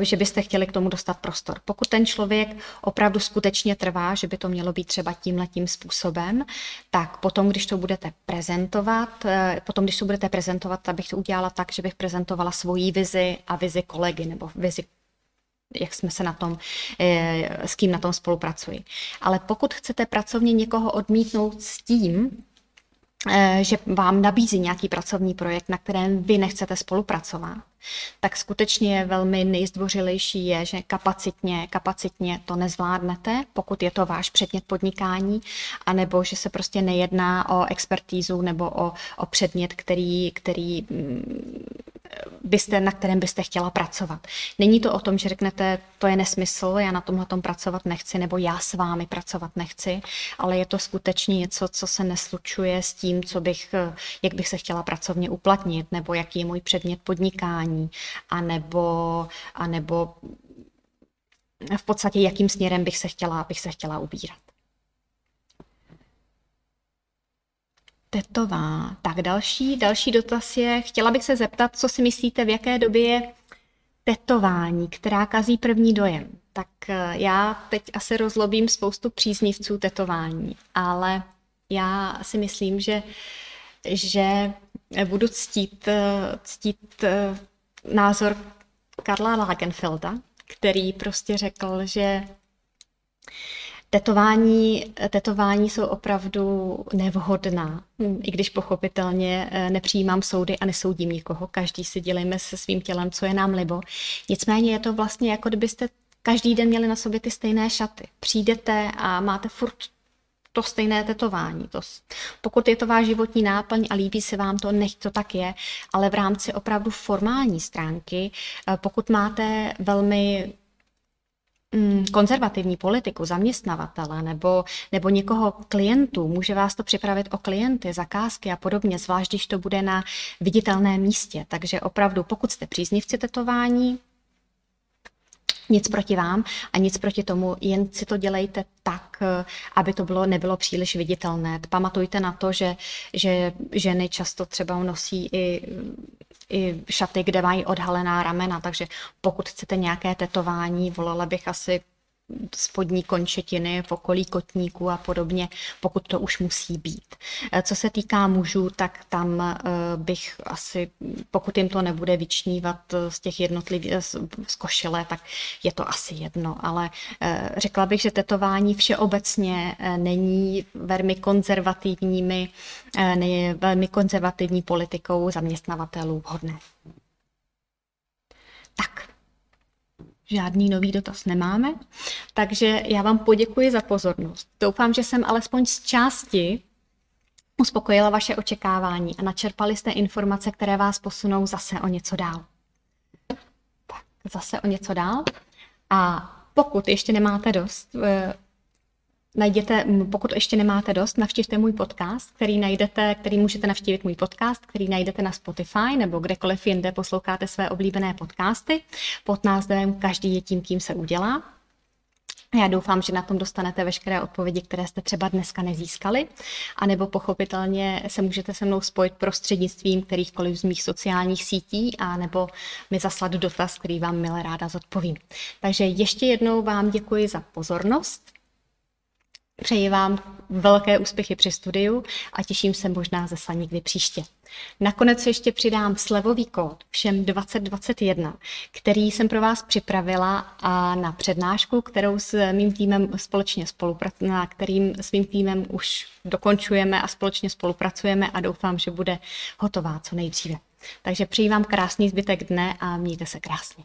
že byste chtěli k tomu dostat prostor. Pokud ten člověk opravdu skutečně trvá, že by to mělo být třeba tímhletím způsobem, tak potom, když to budete prezentovat, eh, potom, když to budete prezentovat, tak bych to udělala tak, že bych prezentovala svoji vizi a vizi kolegy nebo vizi jak jsme se na tom, eh, s kým na tom spolupracuji. Ale pokud chcete pracovně někoho odmítnout s tím, eh, že vám nabízí nějaký pracovní projekt, na kterém vy nechcete spolupracovat, tak skutečně velmi nejzdvořilejší je, že kapacitně, kapacitně to nezvládnete, pokud je to váš předmět podnikání, anebo že se prostě nejedná o expertízu nebo o, o předmět, který, který mm, byste, na kterém byste chtěla pracovat. Není to o tom, že řeknete, to je nesmysl, já na tomhle tom pracovat nechci, nebo já s vámi pracovat nechci, ale je to skutečně něco, co se neslučuje s tím, co bych, jak bych se chtěla pracovně uplatnit, nebo jaký je můj předmět podnikání, anebo, anebo v podstatě jakým směrem bych se chtěla, bych se chtěla ubírat. tetová. Tak další, další dotaz je, chtěla bych se zeptat, co si myslíte, v jaké době je tetování, která kazí první dojem. Tak eh, já teď asi rozlobím spoustu příznivců tetování, ale já si myslím, že, že budu ctít, eh, ctít eh, názor Karla Lagenfelda, který prostě řekl, že Tetování, tetování jsou opravdu nevhodná, i když pochopitelně eh, nepřijímám soudy a nesoudím nikoho. Každý si dělejme se svým tělem, co je nám libo. Nicméně je to vlastně jako kdybyste každý den měli na sobě ty stejné šaty. Přijdete a máte furt to stejné tetování. To, pokud je to váš životní náplň a líbí se vám to, nech to tak je, ale v rámci opravdu formální stránky, eh, pokud máte velmi Mm, konzervativní politiku, zaměstnavatele nebo, nebo někoho klientů, může vás to připravit o klienty, zakázky a podobně, zvlášť když to bude na viditelném místě. Takže opravdu, pokud jste příznivci tetování, nic proti vám a nic proti tomu, jen si to dělejte tak, aby to bylo, nebylo příliš viditelné. Pamatujte na to, že, že ženy často třeba nosí i i šaty, kde mají odhalená ramena, takže pokud chcete nějaké tetování, volala bych asi spodní končetiny v okolí kotníku a podobně, pokud to už musí být. Eh, co se týká mužů, tak tam eh, bych asi, pokud jim to nebude vyčnívat z těch jednotlivých, z košile, tak je to asi jedno, ale řekla bych, že tetování všeobecně není velmi konzervativními, velmi konzervativní politikou zaměstnavatelů vhodné. Tak, žádný nový dotaz nemáme, takže já vám poděkuji za pozornost. Doufám, že jsem alespoň z části uspokojila vaše očekávání a načerpali jste informace, které vás posunou zase o něco dál. Tak, zase o něco dál. A pokud ještě nemáte dost, eh, najděte, pokud ještě nemáte dost, navštivte můj podcast, který najdete, který můžete navštívit můj podcast, který najdete na Spotify nebo kdekoliv jinde posloucháte své oblíbené podcasty pod názvem Každý je tím, kým se udělá. Já doufám, že na tom dostanete veškeré odpovědi, které jste třeba dneska nezískali, anebo pochopitelně se můžete se mnou spojit prostřednictvím kterýchkoliv z mých sociálních sítí, a nebo mi zaslat dotaz, který vám milé ráda zodpovím. Takže ještě jednou vám děkuji za pozornost Přeji vám velké úspěchy při studiu a těším se možná zase někdy příště. Nakonec ještě přidám slevový kód všem 2021, který jsem pro vás připravila a na přednášku, kterou s mým týmem společně spolupracujeme, na kterým s mým týmem už dokončujeme a společně spolupracujeme a doufám, že bude hotová co nejdříve. Takže přeji vám krásný zbytek dne a mějte se krásně.